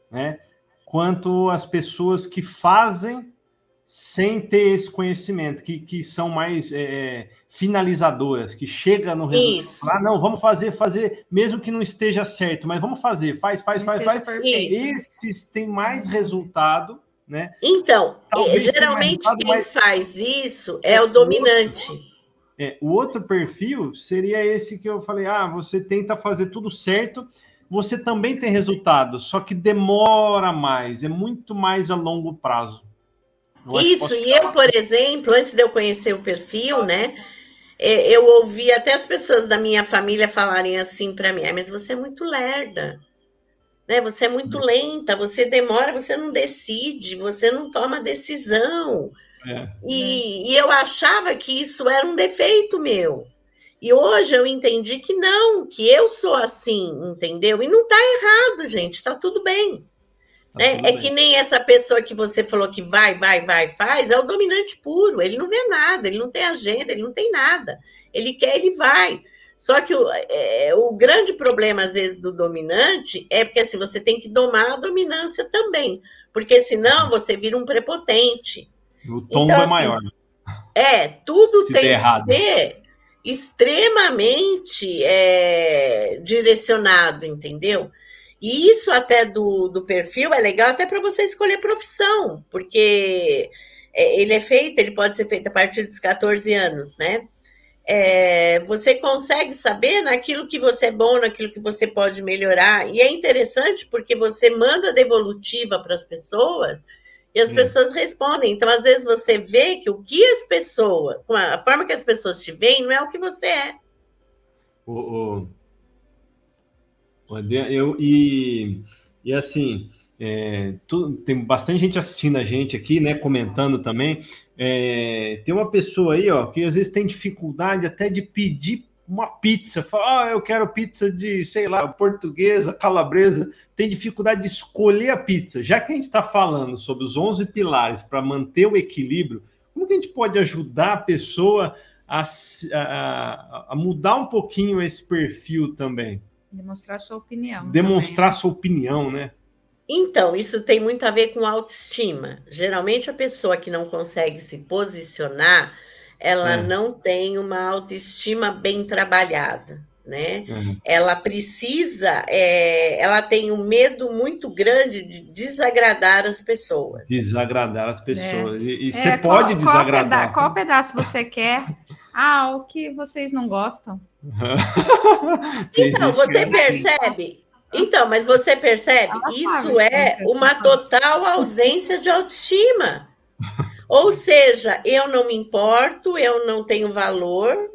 né? Quanto as pessoas que fazem sem ter esse conhecimento, que, que são mais é, é finalizadoras, que chega no resultado. Ah, não, vamos fazer, fazer, mesmo que não esteja certo, mas vamos fazer, faz, faz, faz, faz. Esses têm mais resultado, né? Então, Talvez geralmente quem mas... faz isso é, é o dominante. É, o outro perfil seria esse que eu falei: ah, você tenta fazer tudo certo, você também tem resultado, só que demora mais, é muito mais a longo prazo. Eu Isso, e eu, por exemplo, antes de eu conhecer o perfil, né? É, eu ouvi até as pessoas da minha família falarem assim para mim: ah, mas você é muito lerda, né? Você é muito lenta, você demora, você não decide, você não toma decisão. É. E, e eu achava que isso era um defeito meu. E hoje eu entendi que não, que eu sou assim, entendeu? E não tá errado, gente, tá tudo bem. Tá né? Tudo é bem. que nem essa pessoa que você falou que vai, vai, vai, faz, é o dominante puro, ele não vê nada, ele não tem agenda, ele não tem nada. Ele quer, ele vai. Só que o, é, o grande problema, às vezes, do dominante é porque assim, você tem que domar a dominância também, porque senão você vira um prepotente. O tom então, é assim, maior. É, tudo Se tem que errado. ser extremamente é, direcionado, entendeu? E isso até do, do perfil é legal até para você escolher profissão, porque é, ele é feito, ele pode ser feito a partir dos 14 anos, né? É, você consegue saber naquilo que você é bom, naquilo que você pode melhorar. E é interessante porque você manda devolutiva para as pessoas e as hum. pessoas respondem. Então, às vezes, você vê que o que as pessoas, a forma que as pessoas te veem, não é o que você é. O, o, eu, e, e assim, é, tu, tem bastante gente assistindo a gente aqui, né? Comentando também. É, tem uma pessoa aí, ó, que às vezes tem dificuldade até de pedir uma pizza, fala, ah, eu quero pizza de, sei lá, portuguesa, calabresa, tem dificuldade de escolher a pizza. Já que a gente está falando sobre os 11 pilares para manter o equilíbrio, como que a gente pode ajudar a pessoa a, a, a mudar um pouquinho esse perfil também? Demonstrar sua opinião. Demonstrar também. sua opinião, né? Então, isso tem muito a ver com autoestima. Geralmente, a pessoa que não consegue se posicionar, ela é. não tem uma autoestima bem trabalhada né? Uhum. Ela precisa, é, ela tem um medo muito grande de desagradar as pessoas. Desagradar as pessoas. É. E, e é, você pode qual, desagradar. Qual, pedaço você quer? Ah, o que vocês não gostam. *laughs* então, você percebe? Então, mas você percebe? Isso é uma total ausência de autoestima. Ou seja, eu não me importo, eu não tenho valor,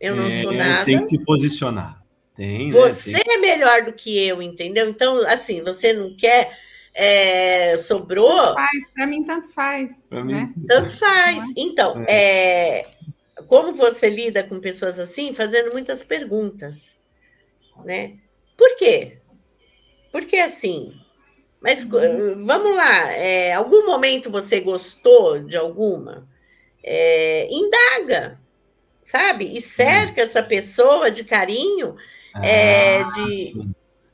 eu não sou nada. Tem que se posicionar. Tem, você né? tem... é melhor do que eu, entendeu? Então, assim, você não quer. É, sobrou. Faz, para mim, tanto faz. Né? Tanto *laughs* faz. Então, é. é, como você lida com pessoas assim, fazendo muitas perguntas, né? Por quê? Porque assim, mas uhum. vamos lá, é, algum momento você gostou de alguma? É, indaga sabe? E cerca hum. essa pessoa de carinho, ah, é, de,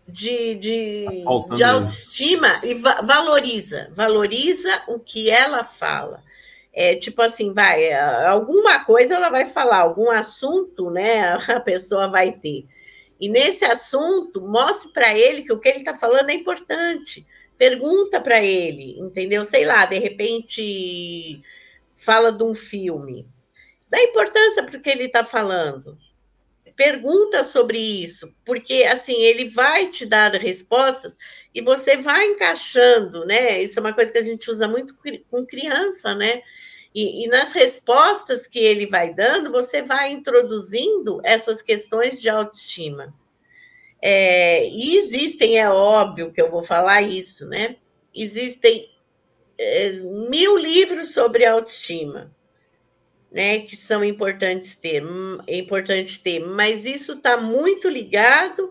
de, de, tá de autoestima e va valoriza, valoriza o que ela fala. É tipo assim, vai, alguma coisa ela vai falar, algum assunto, né? *laughs* A pessoa vai ter. E nesse assunto, mostre para ele que o que ele está falando é importante. Pergunta para ele, entendeu? Sei lá, de repente fala de um filme. Dá importância para o que ele está falando. Pergunta sobre isso, porque assim ele vai te dar respostas e você vai encaixando, né? Isso é uma coisa que a gente usa muito com criança, né? E, e, nas respostas que ele vai dando, você vai introduzindo essas questões de autoestima. É, e existem, é óbvio que eu vou falar isso, né? Existem é, mil livros sobre autoestima né, que são importantes ter, é importante ter, mas isso está muito ligado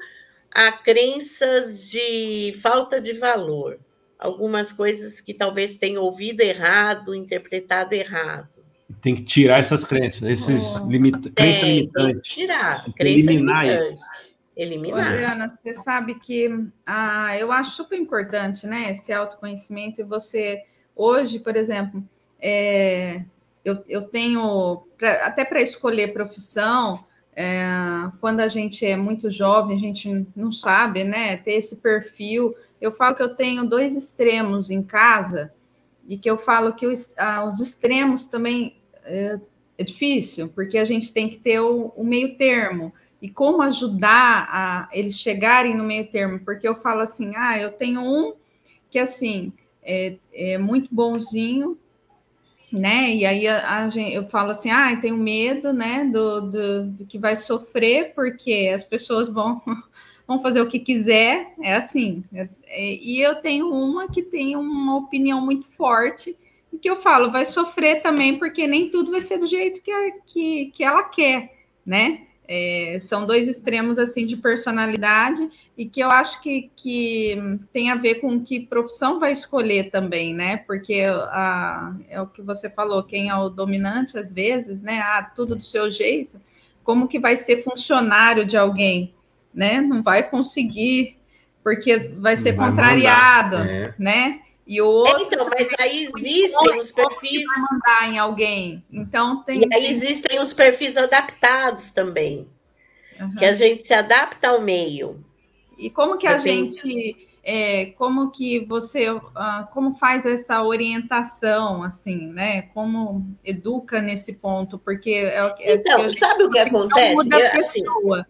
a crenças de falta de valor, algumas coisas que talvez tenham ouvido errado, interpretado errado. Tem que tirar essas crenças, esses limita crenças limitantes. Tem que tirar, tem que eliminar limitante. isso. Eliminar. Adriana, você sabe que ah, eu acho super importante, né, esse autoconhecimento e você hoje, por exemplo, é, eu, eu tenho, pra, até para escolher profissão, é, quando a gente é muito jovem, a gente não sabe, né, ter esse perfil. Eu falo que eu tenho dois extremos em casa e que eu falo que os, ah, os extremos também é, é, difícil, porque a gente tem que ter o, o meio termo. E como ajudar a eles chegarem no meio termo? Porque eu falo assim, ah, eu tenho um que assim é, é muito bonzinho, né? E aí a, a eu falo assim, ah, tenho medo, né, do, do, do, que vai sofrer, porque as pessoas vão, *laughs* vão fazer o que quiser, é assim. É, é, e eu tenho uma que tem uma opinião muito forte, e que eu falo, vai sofrer também, porque nem tudo vai ser do jeito que, que, que ela quer, né? É, são dois extremos assim de personalidade e que eu acho que, que tem a ver com que profissão vai escolher também, né? Porque a, é o que você falou, quem é o dominante às vezes, né? Ah, tudo do seu jeito. Como que vai ser funcionário de alguém, né? Não vai conseguir, porque vai ser vai contrariado, é. né? E o outro. Então, mas aí existem os perfis. Vai mandar em alguém. Então tem. E aí existem os perfis adaptados também. Uhum. Que a gente se adapta ao meio. E como que a gente. É, como que você uh, como faz essa orientação assim né como educa nesse ponto porque é, é então sabe o que acontece muda a assim, pessoa assim,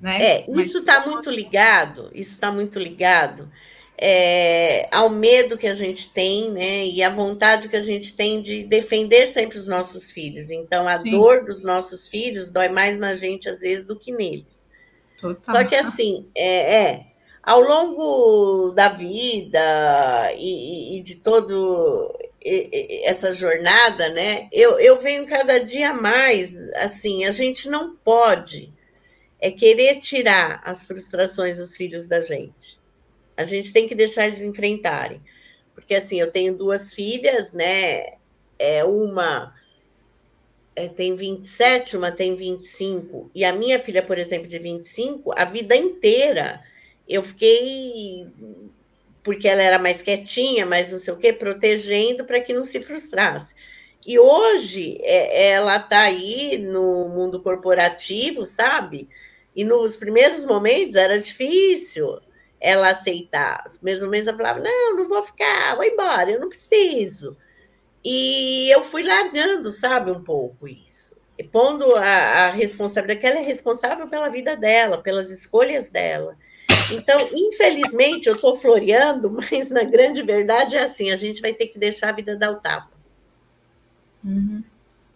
né é isso está muito ligado isso está muito ligado é, ao medo que a gente tem, né? E a vontade que a gente tem de defender sempre os nossos filhos. Então, a Sim. dor dos nossos filhos dói mais na gente, às vezes, do que neles. Total. Só que, assim, é, é ao longo da vida e, e de todo essa jornada, né? Eu, eu venho cada dia mais, assim, a gente não pode é querer tirar as frustrações dos filhos da gente. A gente tem que deixar eles enfrentarem. Porque, assim, eu tenho duas filhas, né? É uma é, tem 27, uma tem 25, e a minha filha, por exemplo, de 25, a vida inteira eu fiquei, porque ela era mais quietinha, mais não sei o quê, protegendo para que não se frustrasse. E hoje é, ela está aí no mundo corporativo, sabe? E nos primeiros momentos era difícil ela aceitar. Os primeiros momentos ela falava: não, não vou ficar, vou embora, eu não preciso. E eu fui largando, sabe, um pouco isso. E pondo a, a responsabilidade, que ela é responsável pela vida dela, pelas escolhas dela. Então, infelizmente, eu estou floreando, *laughs* mas na grande verdade é assim: a gente vai ter que deixar a vida dar o tapa. Uhum.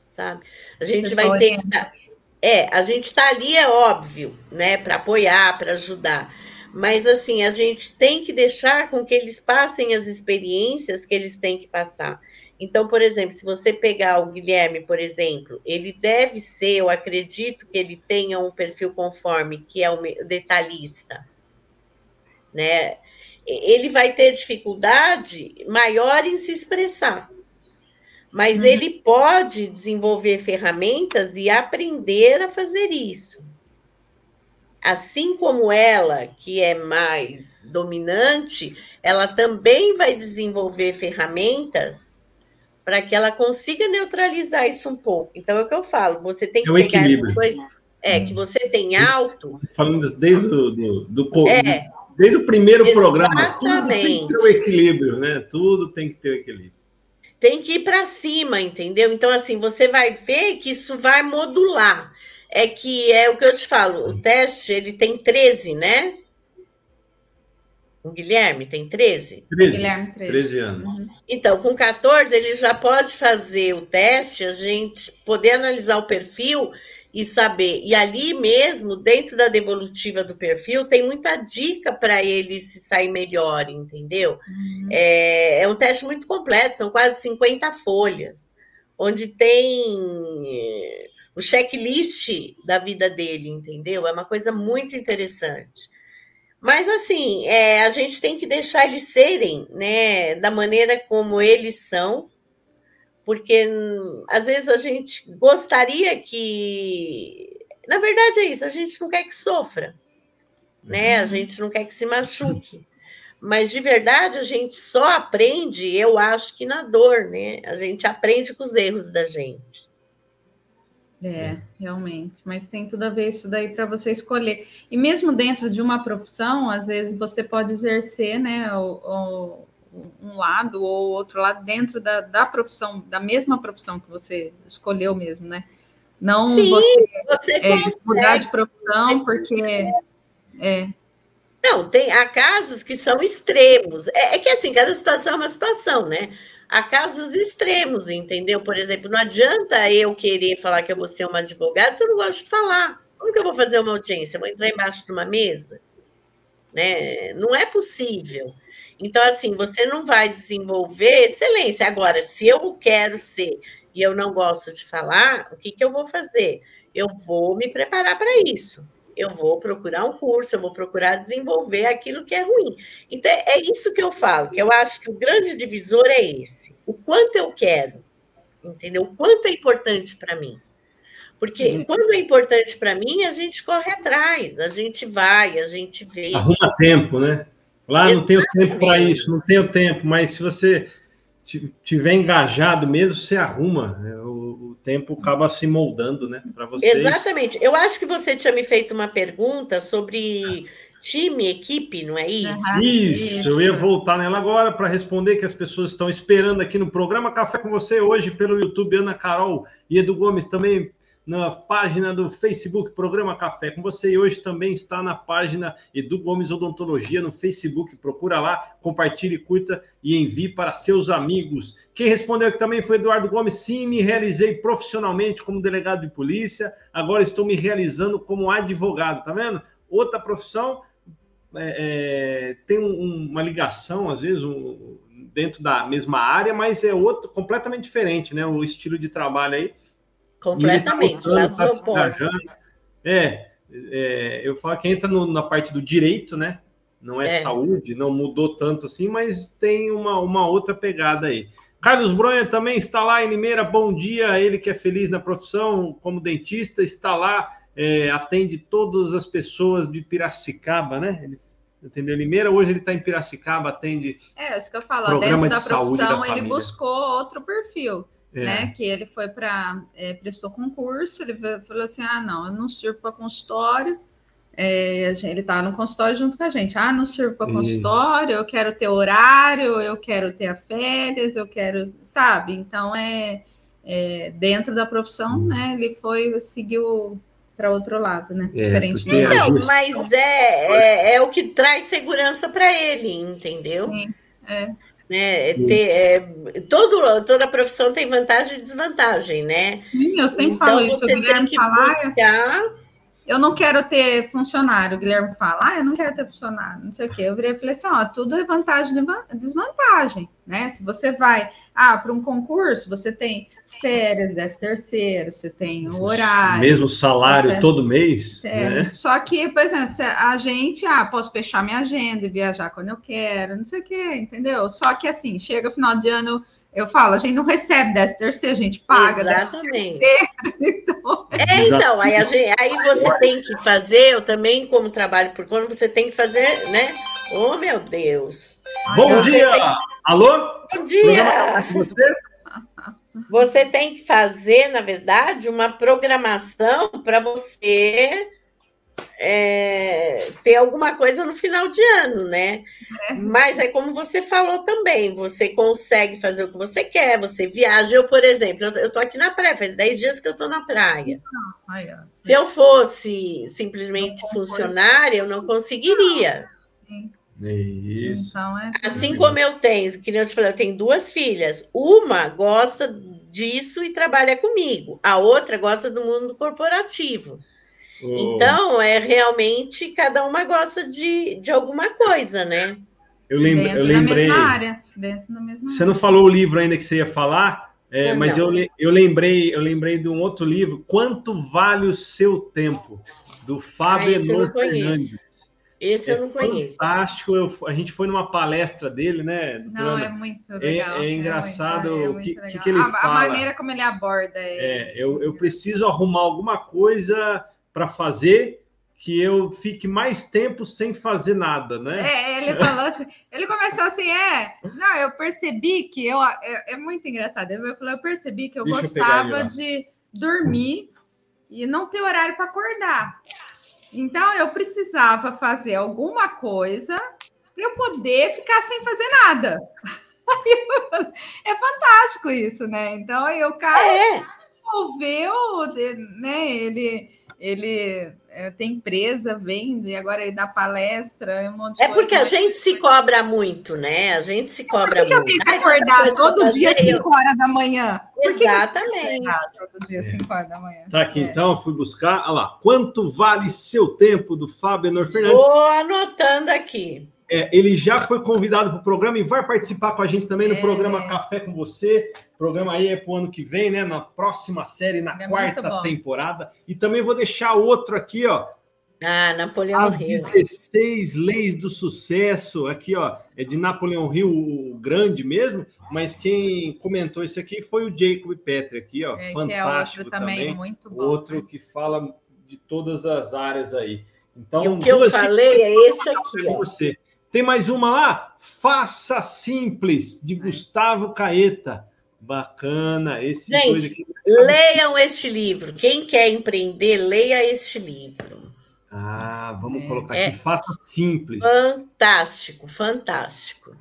Sabe? A gente vai ter que. É, a gente está ali, é óbvio, né, para apoiar, para ajudar. Mas, assim, a gente tem que deixar com que eles passem as experiências que eles têm que passar. Então, por exemplo, se você pegar o Guilherme, por exemplo, ele deve ser, eu acredito que ele tenha um perfil conforme, que é o detalhista, né? Ele vai ter dificuldade maior em se expressar, mas uhum. ele pode desenvolver ferramentas e aprender a fazer isso. Assim como ela, que é mais dominante, ela também vai desenvolver ferramentas para que ela consiga neutralizar isso um pouco. Então é o que eu falo, você tem que é pegar essas coisas. É, que você tem alto. Falando desde o do, do, do, é, desde o primeiro Exatamente. programa, tudo tem que ter o equilíbrio, né? Tudo tem que ter o equilíbrio. Tem que ir para cima, entendeu? Então, assim, você vai ver que isso vai modular. É que é o que eu te falo, o teste ele tem 13, né? O Guilherme tem 13? 13, Guilherme, 13. 13 anos. Uhum. Então, com 14, ele já pode fazer o teste, a gente poder analisar o perfil e saber. E ali mesmo, dentro da devolutiva do perfil, tem muita dica para ele se sair melhor, entendeu? Uhum. É, é um teste muito completo, são quase 50 folhas, onde tem o checklist da vida dele, entendeu? É uma coisa muito interessante. Mas assim, é, a gente tem que deixar eles serem, né, da maneira como eles são, porque às vezes a gente gostaria que. Na verdade é isso, a gente não quer que sofra, né? A uhum. gente não quer que se machuque. Mas de verdade a gente só aprende, eu acho que na dor, né? A gente aprende com os erros da gente. É, realmente. Mas tem tudo a ver isso daí para você escolher. E mesmo dentro de uma profissão, às vezes você pode exercer, né, o, o um lado ou outro lado dentro da, da profissão, da mesma profissão que você escolheu mesmo, né? Não Sim, você, você é, mudar de profissão porque é. Não, tem há casos que são extremos. É, é, que assim, cada situação é uma situação, né? Há casos extremos, entendeu? Por exemplo, não adianta eu querer falar que eu vou ser uma advogada se eu não gosto de falar. Como que eu vou fazer uma audiência? Vou entrar embaixo de uma mesa? Né? Não é possível. Então, assim, você não vai desenvolver excelência. Agora, se eu quero ser e eu não gosto de falar, o que, que eu vou fazer? Eu vou me preparar para isso. Eu vou procurar um curso, eu vou procurar desenvolver aquilo que é ruim. Então, é isso que eu falo, que eu acho que o grande divisor é esse. O quanto eu quero, entendeu? O quanto é importante para mim. Porque uhum. quando é importante para mim, a gente corre atrás, a gente vai, a gente vê. Arruma tempo, né? Lá não tenho tempo para isso, não tenho tempo, mas se você tiver engajado mesmo, você arruma. Né? Tempo acaba se moldando, né? Para vocês. Exatamente. Eu acho que você tinha me feito uma pergunta sobre time, equipe, não é isso? Isso, isso. eu ia voltar nela agora para responder que as pessoas estão esperando aqui no programa Café com você hoje pelo YouTube, Ana Carol e Edu Gomes também na página do Facebook Programa Café com você e hoje também está na página Edu Gomes Odontologia no Facebook. Procura lá, compartilhe, curta e envie para seus amigos. Quem respondeu aqui também foi Eduardo Gomes. Sim, me realizei profissionalmente como delegado de polícia. Agora estou me realizando como advogado. Tá vendo? Outra profissão é, é, tem um, uma ligação, às vezes, um, dentro da mesma área, mas é outro completamente diferente, né? O estilo de trabalho aí. Completamente, tá tá é, é, eu falo que entra no, na parte do direito, né? Não é, é, saúde, não mudou tanto assim, mas tem uma, uma outra pegada aí. Carlos Bronha também está lá em Limeira. Bom dia, ele que é feliz na profissão como dentista, está lá, é, atende todas as pessoas de Piracicaba, né? Ele entendeu? Limeira, hoje ele está em Piracicaba, atende. É, isso que eu falo, dentro da profissão, da ele buscou outro perfil. É. Né, que ele foi para é, prestou concurso, ele falou assim: ah, não, eu não sirvo para consultório, é, ele estava no consultório junto com a gente. Ah, não sirvo para consultório, eu quero ter horário, eu quero ter a férias, eu quero, sabe? Então é, é dentro da profissão, hum. né? Ele foi seguiu para outro lado, né? É, Diferente do Não, mas é, é, é, o que traz segurança para ele, entendeu? Sim, é. Né, é ter, é, todo, toda profissão tem vantagem e desvantagem, né? Sim, eu sempre então, falo isso. O Guilherme falar, buscar eu não quero ter funcionário. O Guilherme fala, ah, eu não quero ter funcionário, não sei o quê. Eu virei e falei assim: ó, tudo é vantagem e desvantagem, né? Se você vai, ah, para um concurso, você tem férias, décimo terceiro, você tem o horário. Mesmo salário você... todo mês. É. Né? Só que, por exemplo, a gente, ah, posso fechar minha agenda e viajar quando eu quero, não sei o quê, entendeu? Só que assim, chega final de ano eu falo, a gente não recebe décimo terceiro, a gente paga Exatamente. *laughs* Então... É, então, aí, a gente, aí você tem que fazer, eu também, como trabalho por conta, você tem que fazer, né? Oh, meu Deus. Bom dia! Tem... Alô? Bom dia! Você? Você tem que fazer, na verdade, uma programação para você é, ter alguma coisa no final de ano, né? É. Mas é como você falou também, você consegue fazer o que você quer, você viaja. Eu, por exemplo, eu, tô aqui na praia, faz 10 dias que eu tô na praia. Se eu fosse simplesmente funcionária, eu não conseguiria. Isso. Então, é assim como eu tenho, que eu te falei, eu tenho duas filhas. Uma gosta disso e trabalha comigo, a outra gosta do mundo corporativo. Então, é realmente cada uma gosta de, de alguma coisa, né? Eu, lembro, eu lembrei. Da mesma área. Dentro da mesma você não falou o livro ainda que você ia falar, é, mas eu, eu lembrei, eu lembrei de um outro livro, Quanto Vale o Seu Tempo, do Fábio ah, Fernandes. Esse é eu não conheço. Fantástico. Eu, a gente foi numa palestra dele, né? Não, é muito é, legal. É, é engraçado é muito, o que, que, que, ele a, fala. A maneira como ele aborda. É, eu, eu preciso arrumar alguma coisa para fazer que eu fique mais tempo sem fazer nada, né? É, ele falou assim, ele começou assim, é, não, eu percebi que eu, é, é muito engraçado, ele falou, eu percebi que eu Deixa gostava eu de dormir e não ter horário para acordar. Então eu precisava fazer alguma coisa para eu poder ficar sem fazer nada. *laughs* é fantástico isso, né? Então aí o cara é. envolveu, né? Ele ele é, tem empresa, vende, e agora ele dá palestra, é um monte de É porque a gente se cobra muito, né? A gente se cobra Por que muito. eu tenho que acordar todo dia às 5 horas da manhã? Exatamente. todo dia às 5 horas da manhã. Tá aqui, é. então, fui buscar. Olha lá. Quanto vale seu tempo, do Fábio Enor Fernandes? Estou anotando aqui. É, ele já foi convidado para o programa e vai participar com a gente também no é. programa Café com Você. O programa aí é para o ano que vem, né? Na próxima série, na é quarta temporada. E também vou deixar outro aqui, ó. Ah, Napoleão As Rio. 16 leis do sucesso. Aqui, ó. É de Napoleão Hill, o grande mesmo. Mas quem comentou isso aqui foi o Jacob Petri, aqui, ó. É, Fantástico que é outro também. também. Muito bom, outro né? que fala de todas as áreas aí. Então, e o que eu falei é esse aqui, ó. Você. Tem mais uma lá? Faça Simples, de Gustavo Caeta. Bacana, esse Gente, aqui. leiam este livro. Quem quer empreender, leia este livro. Ah, vamos é. colocar aqui, é Faça Simples. Fantástico, fantástico.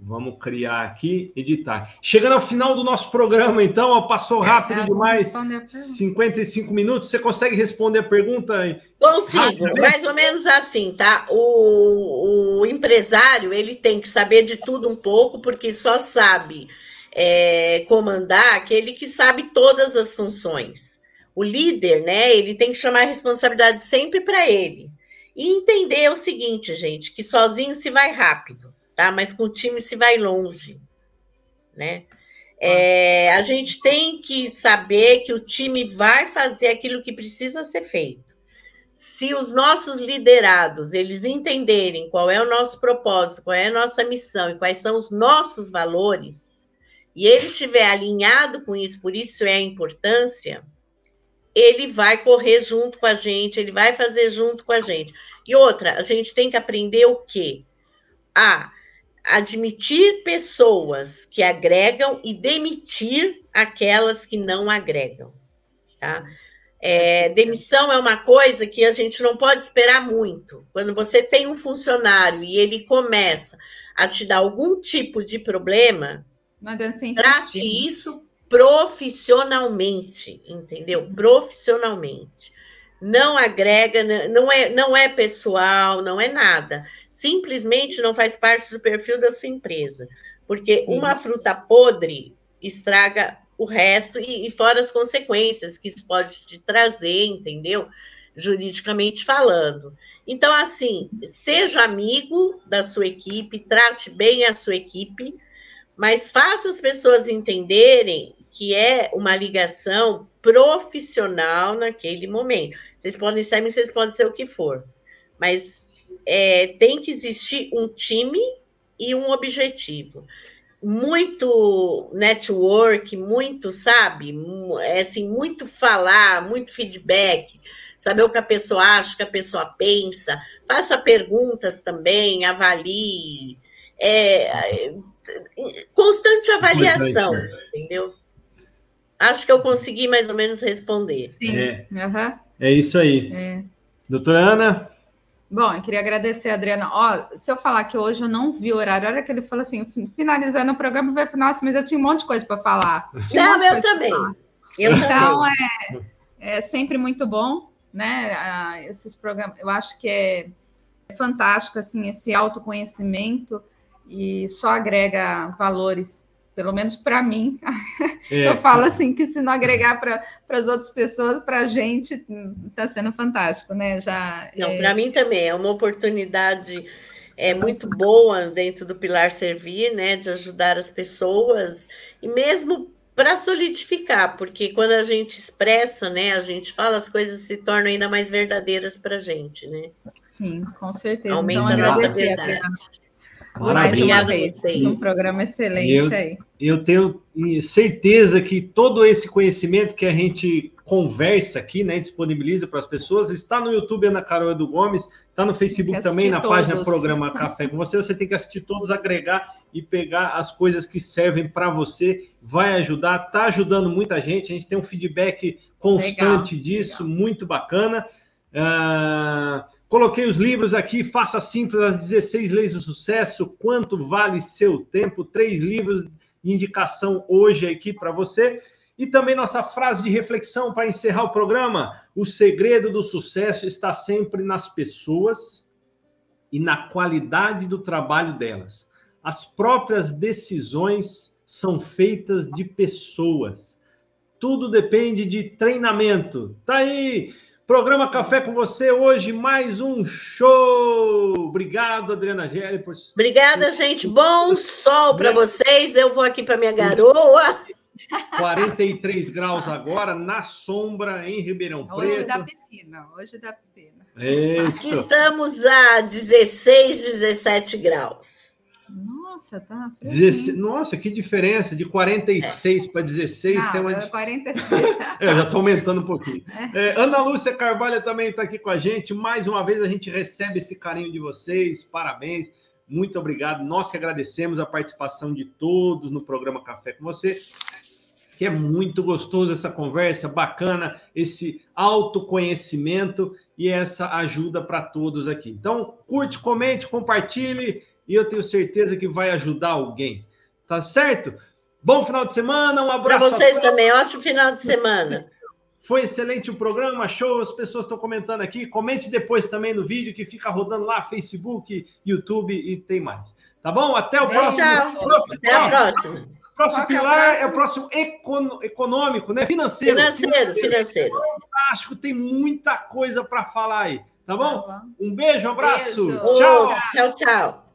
Vamos criar aqui, editar. Chegando ao final do nosso programa, então, ó, passou rápido demais. 55 minutos. Você consegue responder a pergunta? Consigo, mais ou menos assim, tá? O, o, empresário ele tem que saber de tudo um pouco, porque só sabe é, comandar aquele que sabe todas as funções. O líder, né? Ele tem que chamar a responsabilidade sempre para ele. E entender o seguinte, gente, que sozinho se vai rápido tá? Mas com o time se vai longe, né? É, a gente tem que saber que o time vai fazer aquilo que precisa ser feito. Se os nossos liderados eles entenderem qual é o nosso propósito, qual é a nossa missão e quais são os nossos valores, e ele estiver alinhado com isso, por isso é a importância, ele vai correr junto com a gente, ele vai fazer junto com a gente. E outra, a gente tem que aprender o quê? A admitir pessoas que agregam e demitir aquelas que não agregam, tá? É, demissão é uma coisa que a gente não pode esperar muito. Quando você tem um funcionário e ele começa a te dar algum tipo de problema, trate isso profissionalmente, entendeu? Uhum. Profissionalmente. Não agrega, não é, não é pessoal, não é nada. Simplesmente não faz parte do perfil da sua empresa. Porque Sim. uma fruta podre estraga o resto e, e fora as consequências que isso pode te trazer, entendeu? Juridicamente falando. Então, assim, seja amigo da sua equipe, trate bem a sua equipe, mas faça as pessoas entenderem que é uma ligação profissional naquele momento. Vocês podem ser, vocês podem ser o que for, mas é, tem que existir um time e um objetivo muito network, muito, sabe? É assim, muito falar, muito feedback, saber o que a pessoa acha, o que a pessoa pensa, faça perguntas também, avalie. É, constante avaliação, entendeu? Acho que eu consegui mais ou menos responder. Sim. É, uhum. é isso aí. É. Doutora Ana? Bom, eu queria agradecer, Adriana. Ó, se eu falar que hoje eu não vi o horário, a hora que ele falou assim, finalizando o programa, vai nossa, mas eu tinha um monte de coisa para falar. Não, eu também. Eu então, também. É, é sempre muito bom, né? Ah, esses programas, eu acho que é fantástico, assim, esse autoconhecimento e só agrega valores pelo menos para mim. *laughs* É, eu falo assim que se não agregar para as outras pessoas, para a gente está sendo fantástico, né? Já. Não, é... para mim também é uma oportunidade é muito boa dentro do pilar servir, né? De ajudar as pessoas e mesmo para solidificar, porque quando a gente expressa, né? A gente fala, as coisas se tornam ainda mais verdadeiras para a gente, né? Sim, com certeza. Aumenta então, agradecer, a Mais uma vez, um programa excelente eu, aí. Eu tenho certeza que todo esse conhecimento que a gente conversa aqui, né, disponibiliza para as pessoas, está no YouTube Ana Carol Edu Gomes, está no Facebook também, na todos. página Programa Café com você. Você tem que assistir todos, agregar e pegar as coisas que servem para você. Vai ajudar, está ajudando muita gente. A gente tem um feedback constante legal, disso, legal. muito bacana. Uh, Coloquei os livros aqui, Faça Simples, as 16 Leis do Sucesso, Quanto Vale Seu Tempo, três livros de indicação hoje aqui para você. E também nossa frase de reflexão para encerrar o programa: o segredo do sucesso está sempre nas pessoas e na qualidade do trabalho delas. As próprias decisões são feitas de pessoas. Tudo depende de treinamento. Tá aí Programa Café com você hoje, mais um show. Obrigado, Adriana Gelli. Por... Obrigada, gente. Bom sol para vocês. Eu vou aqui para minha garoa. 43 graus agora, na sombra, em Ribeirão Preto. Hoje da piscina, hoje da piscina. Isso. Aqui estamos a 16, 17 graus. Nossa, tá. Nossa, que diferença de 46 é. para 16. Não, tem uma... 46. *laughs* é, já estou aumentando um pouquinho. É. É, Ana Lúcia Carvalho também está aqui com a gente. Mais uma vez a gente recebe esse carinho de vocês. Parabéns. Muito obrigado. Nós que agradecemos a participação de todos no programa Café com você. Que é muito gostoso essa conversa, bacana, esse autoconhecimento e essa ajuda para todos aqui. Então, curte, comente, compartilhe e eu tenho certeza que vai ajudar alguém. Tá certo? Bom final de semana, um abraço. Para vocês também, ótimo final de semana. Foi excelente o programa, show, as pessoas estão comentando aqui. Comente depois também no vídeo que fica rodando lá, Facebook, YouTube e tem mais. Tá bom? Até o próximo. próximo Até a próxima. Próximo Qual pilar é, é o próximo econômico, né? Financeiro. Financeiro, financeiro. Fantástico, tem muita coisa para falar aí. Tá bom? Tá bom. Um beijo, um abraço. Beijo. Tchau. Tchau, tchau.